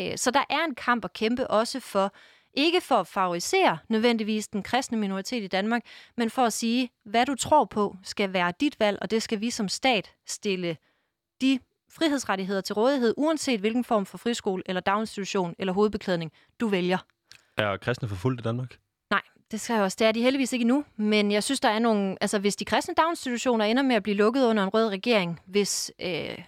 Øh, Så der er en kamp at kæmpe også for, ikke for at favorisere nødvendigvis den kristne minoritet i Danmark, men for at sige, hvad du tror på skal være dit valg, og det skal vi som stat stille de frihedsrettigheder til rådighed, uanset hvilken form for friskole eller daginstitution eller hovedbeklædning du vælger. Er kristne forfulgt i Danmark? Nej, det skal jeg også. Det er de heldigvis ikke endnu. Men jeg synes, der er nogle... Altså, hvis de kristne daginstitutioner ender med at blive lukket under en rød regering, hvis øh,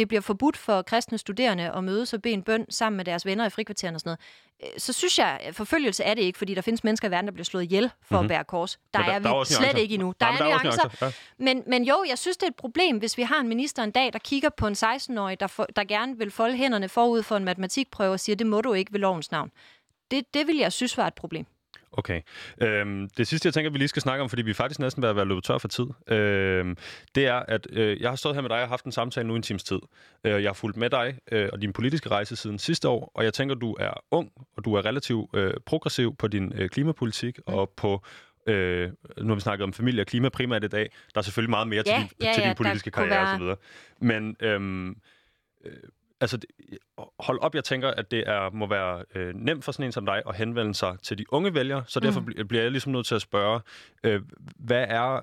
det bliver forbudt for kristne studerende at mødes og bede en bøn sammen med deres venner i frikvarteren og sådan noget, øh, så synes jeg, forfølgelse er det ikke, fordi der findes mennesker i verden, der bliver slået ihjel for Mhm. at bære kors. Der, der- er der er vi slet nuancer. ikke endnu. Der Nej, er men der er nuancer. nuancer, ja. Men, men jo, jeg synes, det er et problem, hvis vi har en minister en dag, der kigger på en 16-årig, der, for, der gerne vil folde hænderne forud for en matematikprøve og siger, det må du ikke ved lovens navn. Det, det vil jeg synes var et problem. Okay. Øhm, det sidste, jeg tænker, vi lige skal snakke om, fordi vi faktisk næsten ved at være løbet tør for tid, øhm, det er, at øh, jeg har stået her med dig og haft en samtale nu i en times tid. Øh, jeg har fulgt med dig øh, og din politiske rejse siden sidste år, og jeg tænker, du er ung, og du er relativt øh, progressiv på din øh, klimapolitik mm. og på Øh, nu har vi snakket om familie og klima primært i dag. Der er selvfølgelig meget mere Ja, til, din, ja, til ja, din politiske der kunne karriere være- og så videre. Men øhm, øh, altså, hold op, jeg tænker, at det er, må være øh, nemt for sådan en som dig at henvende sig til de unge vælgere, så derfor Mm. bl- bliver jeg ligesom nødt til at spørge, øh, hvad, er,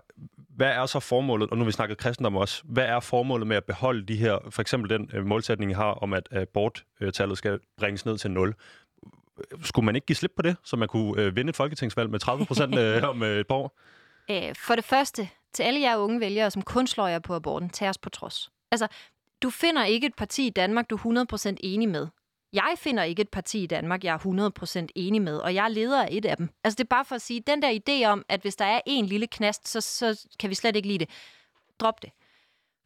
hvad er så formålet, og nu har vi snakket kristendom også, hvad er formålet med at beholde de her, for eksempel den øh, målsætning, I har om, at aborttallet skal bringes ned til 0? Skulle man ikke give slip på det, så man kunne øh, vinde et folketingsvalg med 30 procent [LAUGHS] øh, om øh, et par år? Øh, for det første, til alle jer unge vælgere, som kun slår jer på aborten, tag os på trods. Altså, du finder ikke et parti i Danmark, du er 100% enig med. Jeg finder ikke et parti i Danmark, jeg er 100% enig med, og jeg er leder af et af dem. Altså, det er bare for at sige, den der idé om, at hvis der er en lille knast, så, så kan vi slet ikke lide det. Drop det.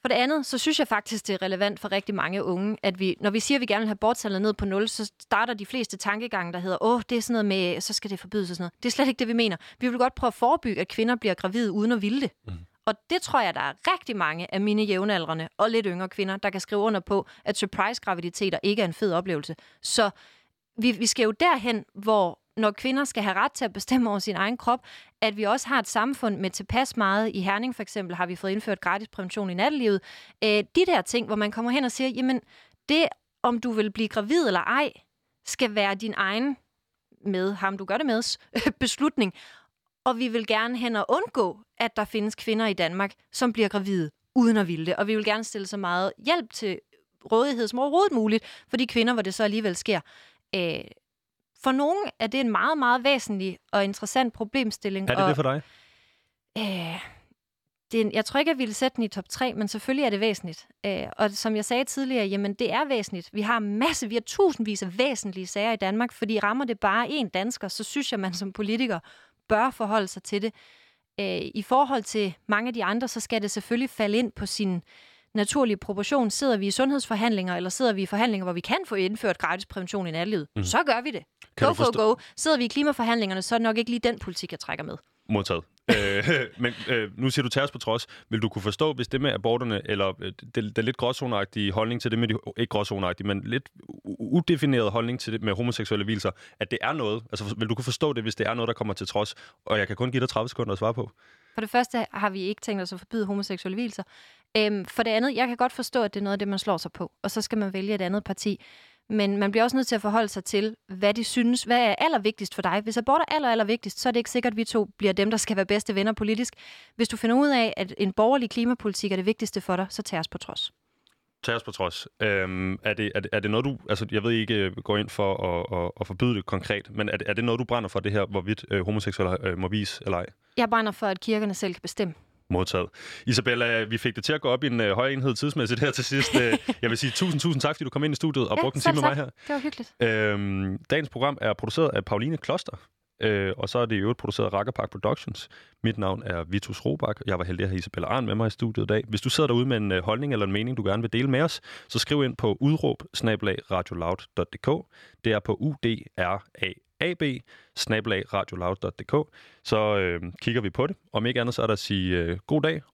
For det andet, så synes jeg faktisk, det er relevant for rigtig mange unge, at vi, når vi siger, at vi gerne vil have borttallet ned på 0, så starter de fleste tankegange, der hedder, åh, det er sådan noget med, så skal det forbydes og sådan noget. Det er slet ikke det, vi mener. Vi vil godt prøve at forebygge, at kvinder bliver gravide uden at ville det. Mm. Og det tror jeg, der er rigtig mange af mine jævnaldrende og lidt yngre kvinder, der kan skrive under på, at surprise-graviditeter ikke er en fed oplevelse. Så vi, vi skal jo derhen, hvor når kvinder skal have ret til at bestemme over sin egen krop, at vi også har et samfund med tilpas meget. I Herning for eksempel har vi fået indført gratis prævention i nattelivet. Øh, de der ting, hvor man kommer hen og siger, jamen det, om du vil blive gravid eller ej, skal være din egen med ham, du gør det med, [LAUGHS] beslutning. Og vi vil gerne hen og undgå, at der findes kvinder i Danmark, som bliver gravide uden at ville det. Og vi vil gerne stille så meget hjælp til rådighed som overhovedet muligt for de kvinder, hvor det så alligevel sker. Øh, for nogle er det en meget, meget væsentlig og interessant problemstilling. Er det og, det for dig? Øh, det er, jeg tror ikke, jeg ville sætte den i top 3, men selvfølgelig er det væsentligt. Øh, og som jeg sagde tidligere, jamen det er væsentligt. Vi har masse, vi har tusindvis af væsentlige sager i Danmark, fordi rammer det bare en dansker, så synes jeg, man som politiker bør forholde sig til det. Øh, I forhold til mange af de andre, så skal det selvfølgelig falde ind på sin naturlige proportion. Sidder vi i sundhedsforhandlinger, eller sidder vi i forhandlinger, hvor vi kan få indført gratis prævention i natlivet, Mhm. mm. så gør vi det. Kan go, go, go. Sidder vi i klimaforhandlingerne, så er det nok ikke lige den politik, jeg trækker med. Modtaget. [LAUGHS] øh, men øh, nu siger du tærs på trods. Vil du kunne forstå, hvis det med aborterne, eller øh, det, det lidt gråzoneagtige holdning til det med de, ikke gråzoneagtige, men lidt udefineret holdning til det med homoseksuelle hvilser, at det er noget, altså vil du kunne forstå det, hvis det er noget, der kommer til trods, og jeg kan kun give dig 30 sekunder at svare på. For det første har vi ikke tænkt os at forbyde homoseksuelle vilser. Øhm, for det andet, jeg kan godt forstå, at det er noget af det, man slår sig på, og så skal man vælge et andet parti. Men man bliver også nødt til at forholde sig til, hvad de synes, hvad er allervigtigst for dig. Hvis abort er aller, allervigtigst, så er det ikke sikkert, at vi to bliver dem, der skal være bedste venner politisk. Hvis du finder ud af, at en borgerlig klimapolitik er det vigtigste for dig, så tag os på trods. Tag os på trods. Øhm, er, det, er, det, er det noget, du... Altså, jeg ved ikke, øh, går ind for at, at, at forbyde det konkret, men er det, er det noget, du brænder for, det her, hvorvidt øh, homoseksuelle øh, må vise eller ej? Jeg brænder for, at kirkerne selv kan bestemme. Modtaget. Isabella, vi fik det til at gå op i en øh, høj enhed tidsmæssigt her til sidst. Øh, [LAUGHS] jeg vil sige tusind, tusind tak, fordi du kom ind i studiet og Ja, brugte en time med mig her. Det var hyggeligt. Øhm, dagens program er produceret af Pauline Kloster, øh, og så er det i øvrigt produceret af Rakkerpark Productions. Mit navn er Vitus Robak, og jeg var heldig at have Isabella Arn med mig i studiet i dag. Hvis du sidder derude med en øh, holdning eller en mening, du gerne vil dele med os, så skriv ind på udråb. Det er på ab radioloud.dk. Så øh, kigger vi på det. Om ikke andet, så er der at sige øh, god dag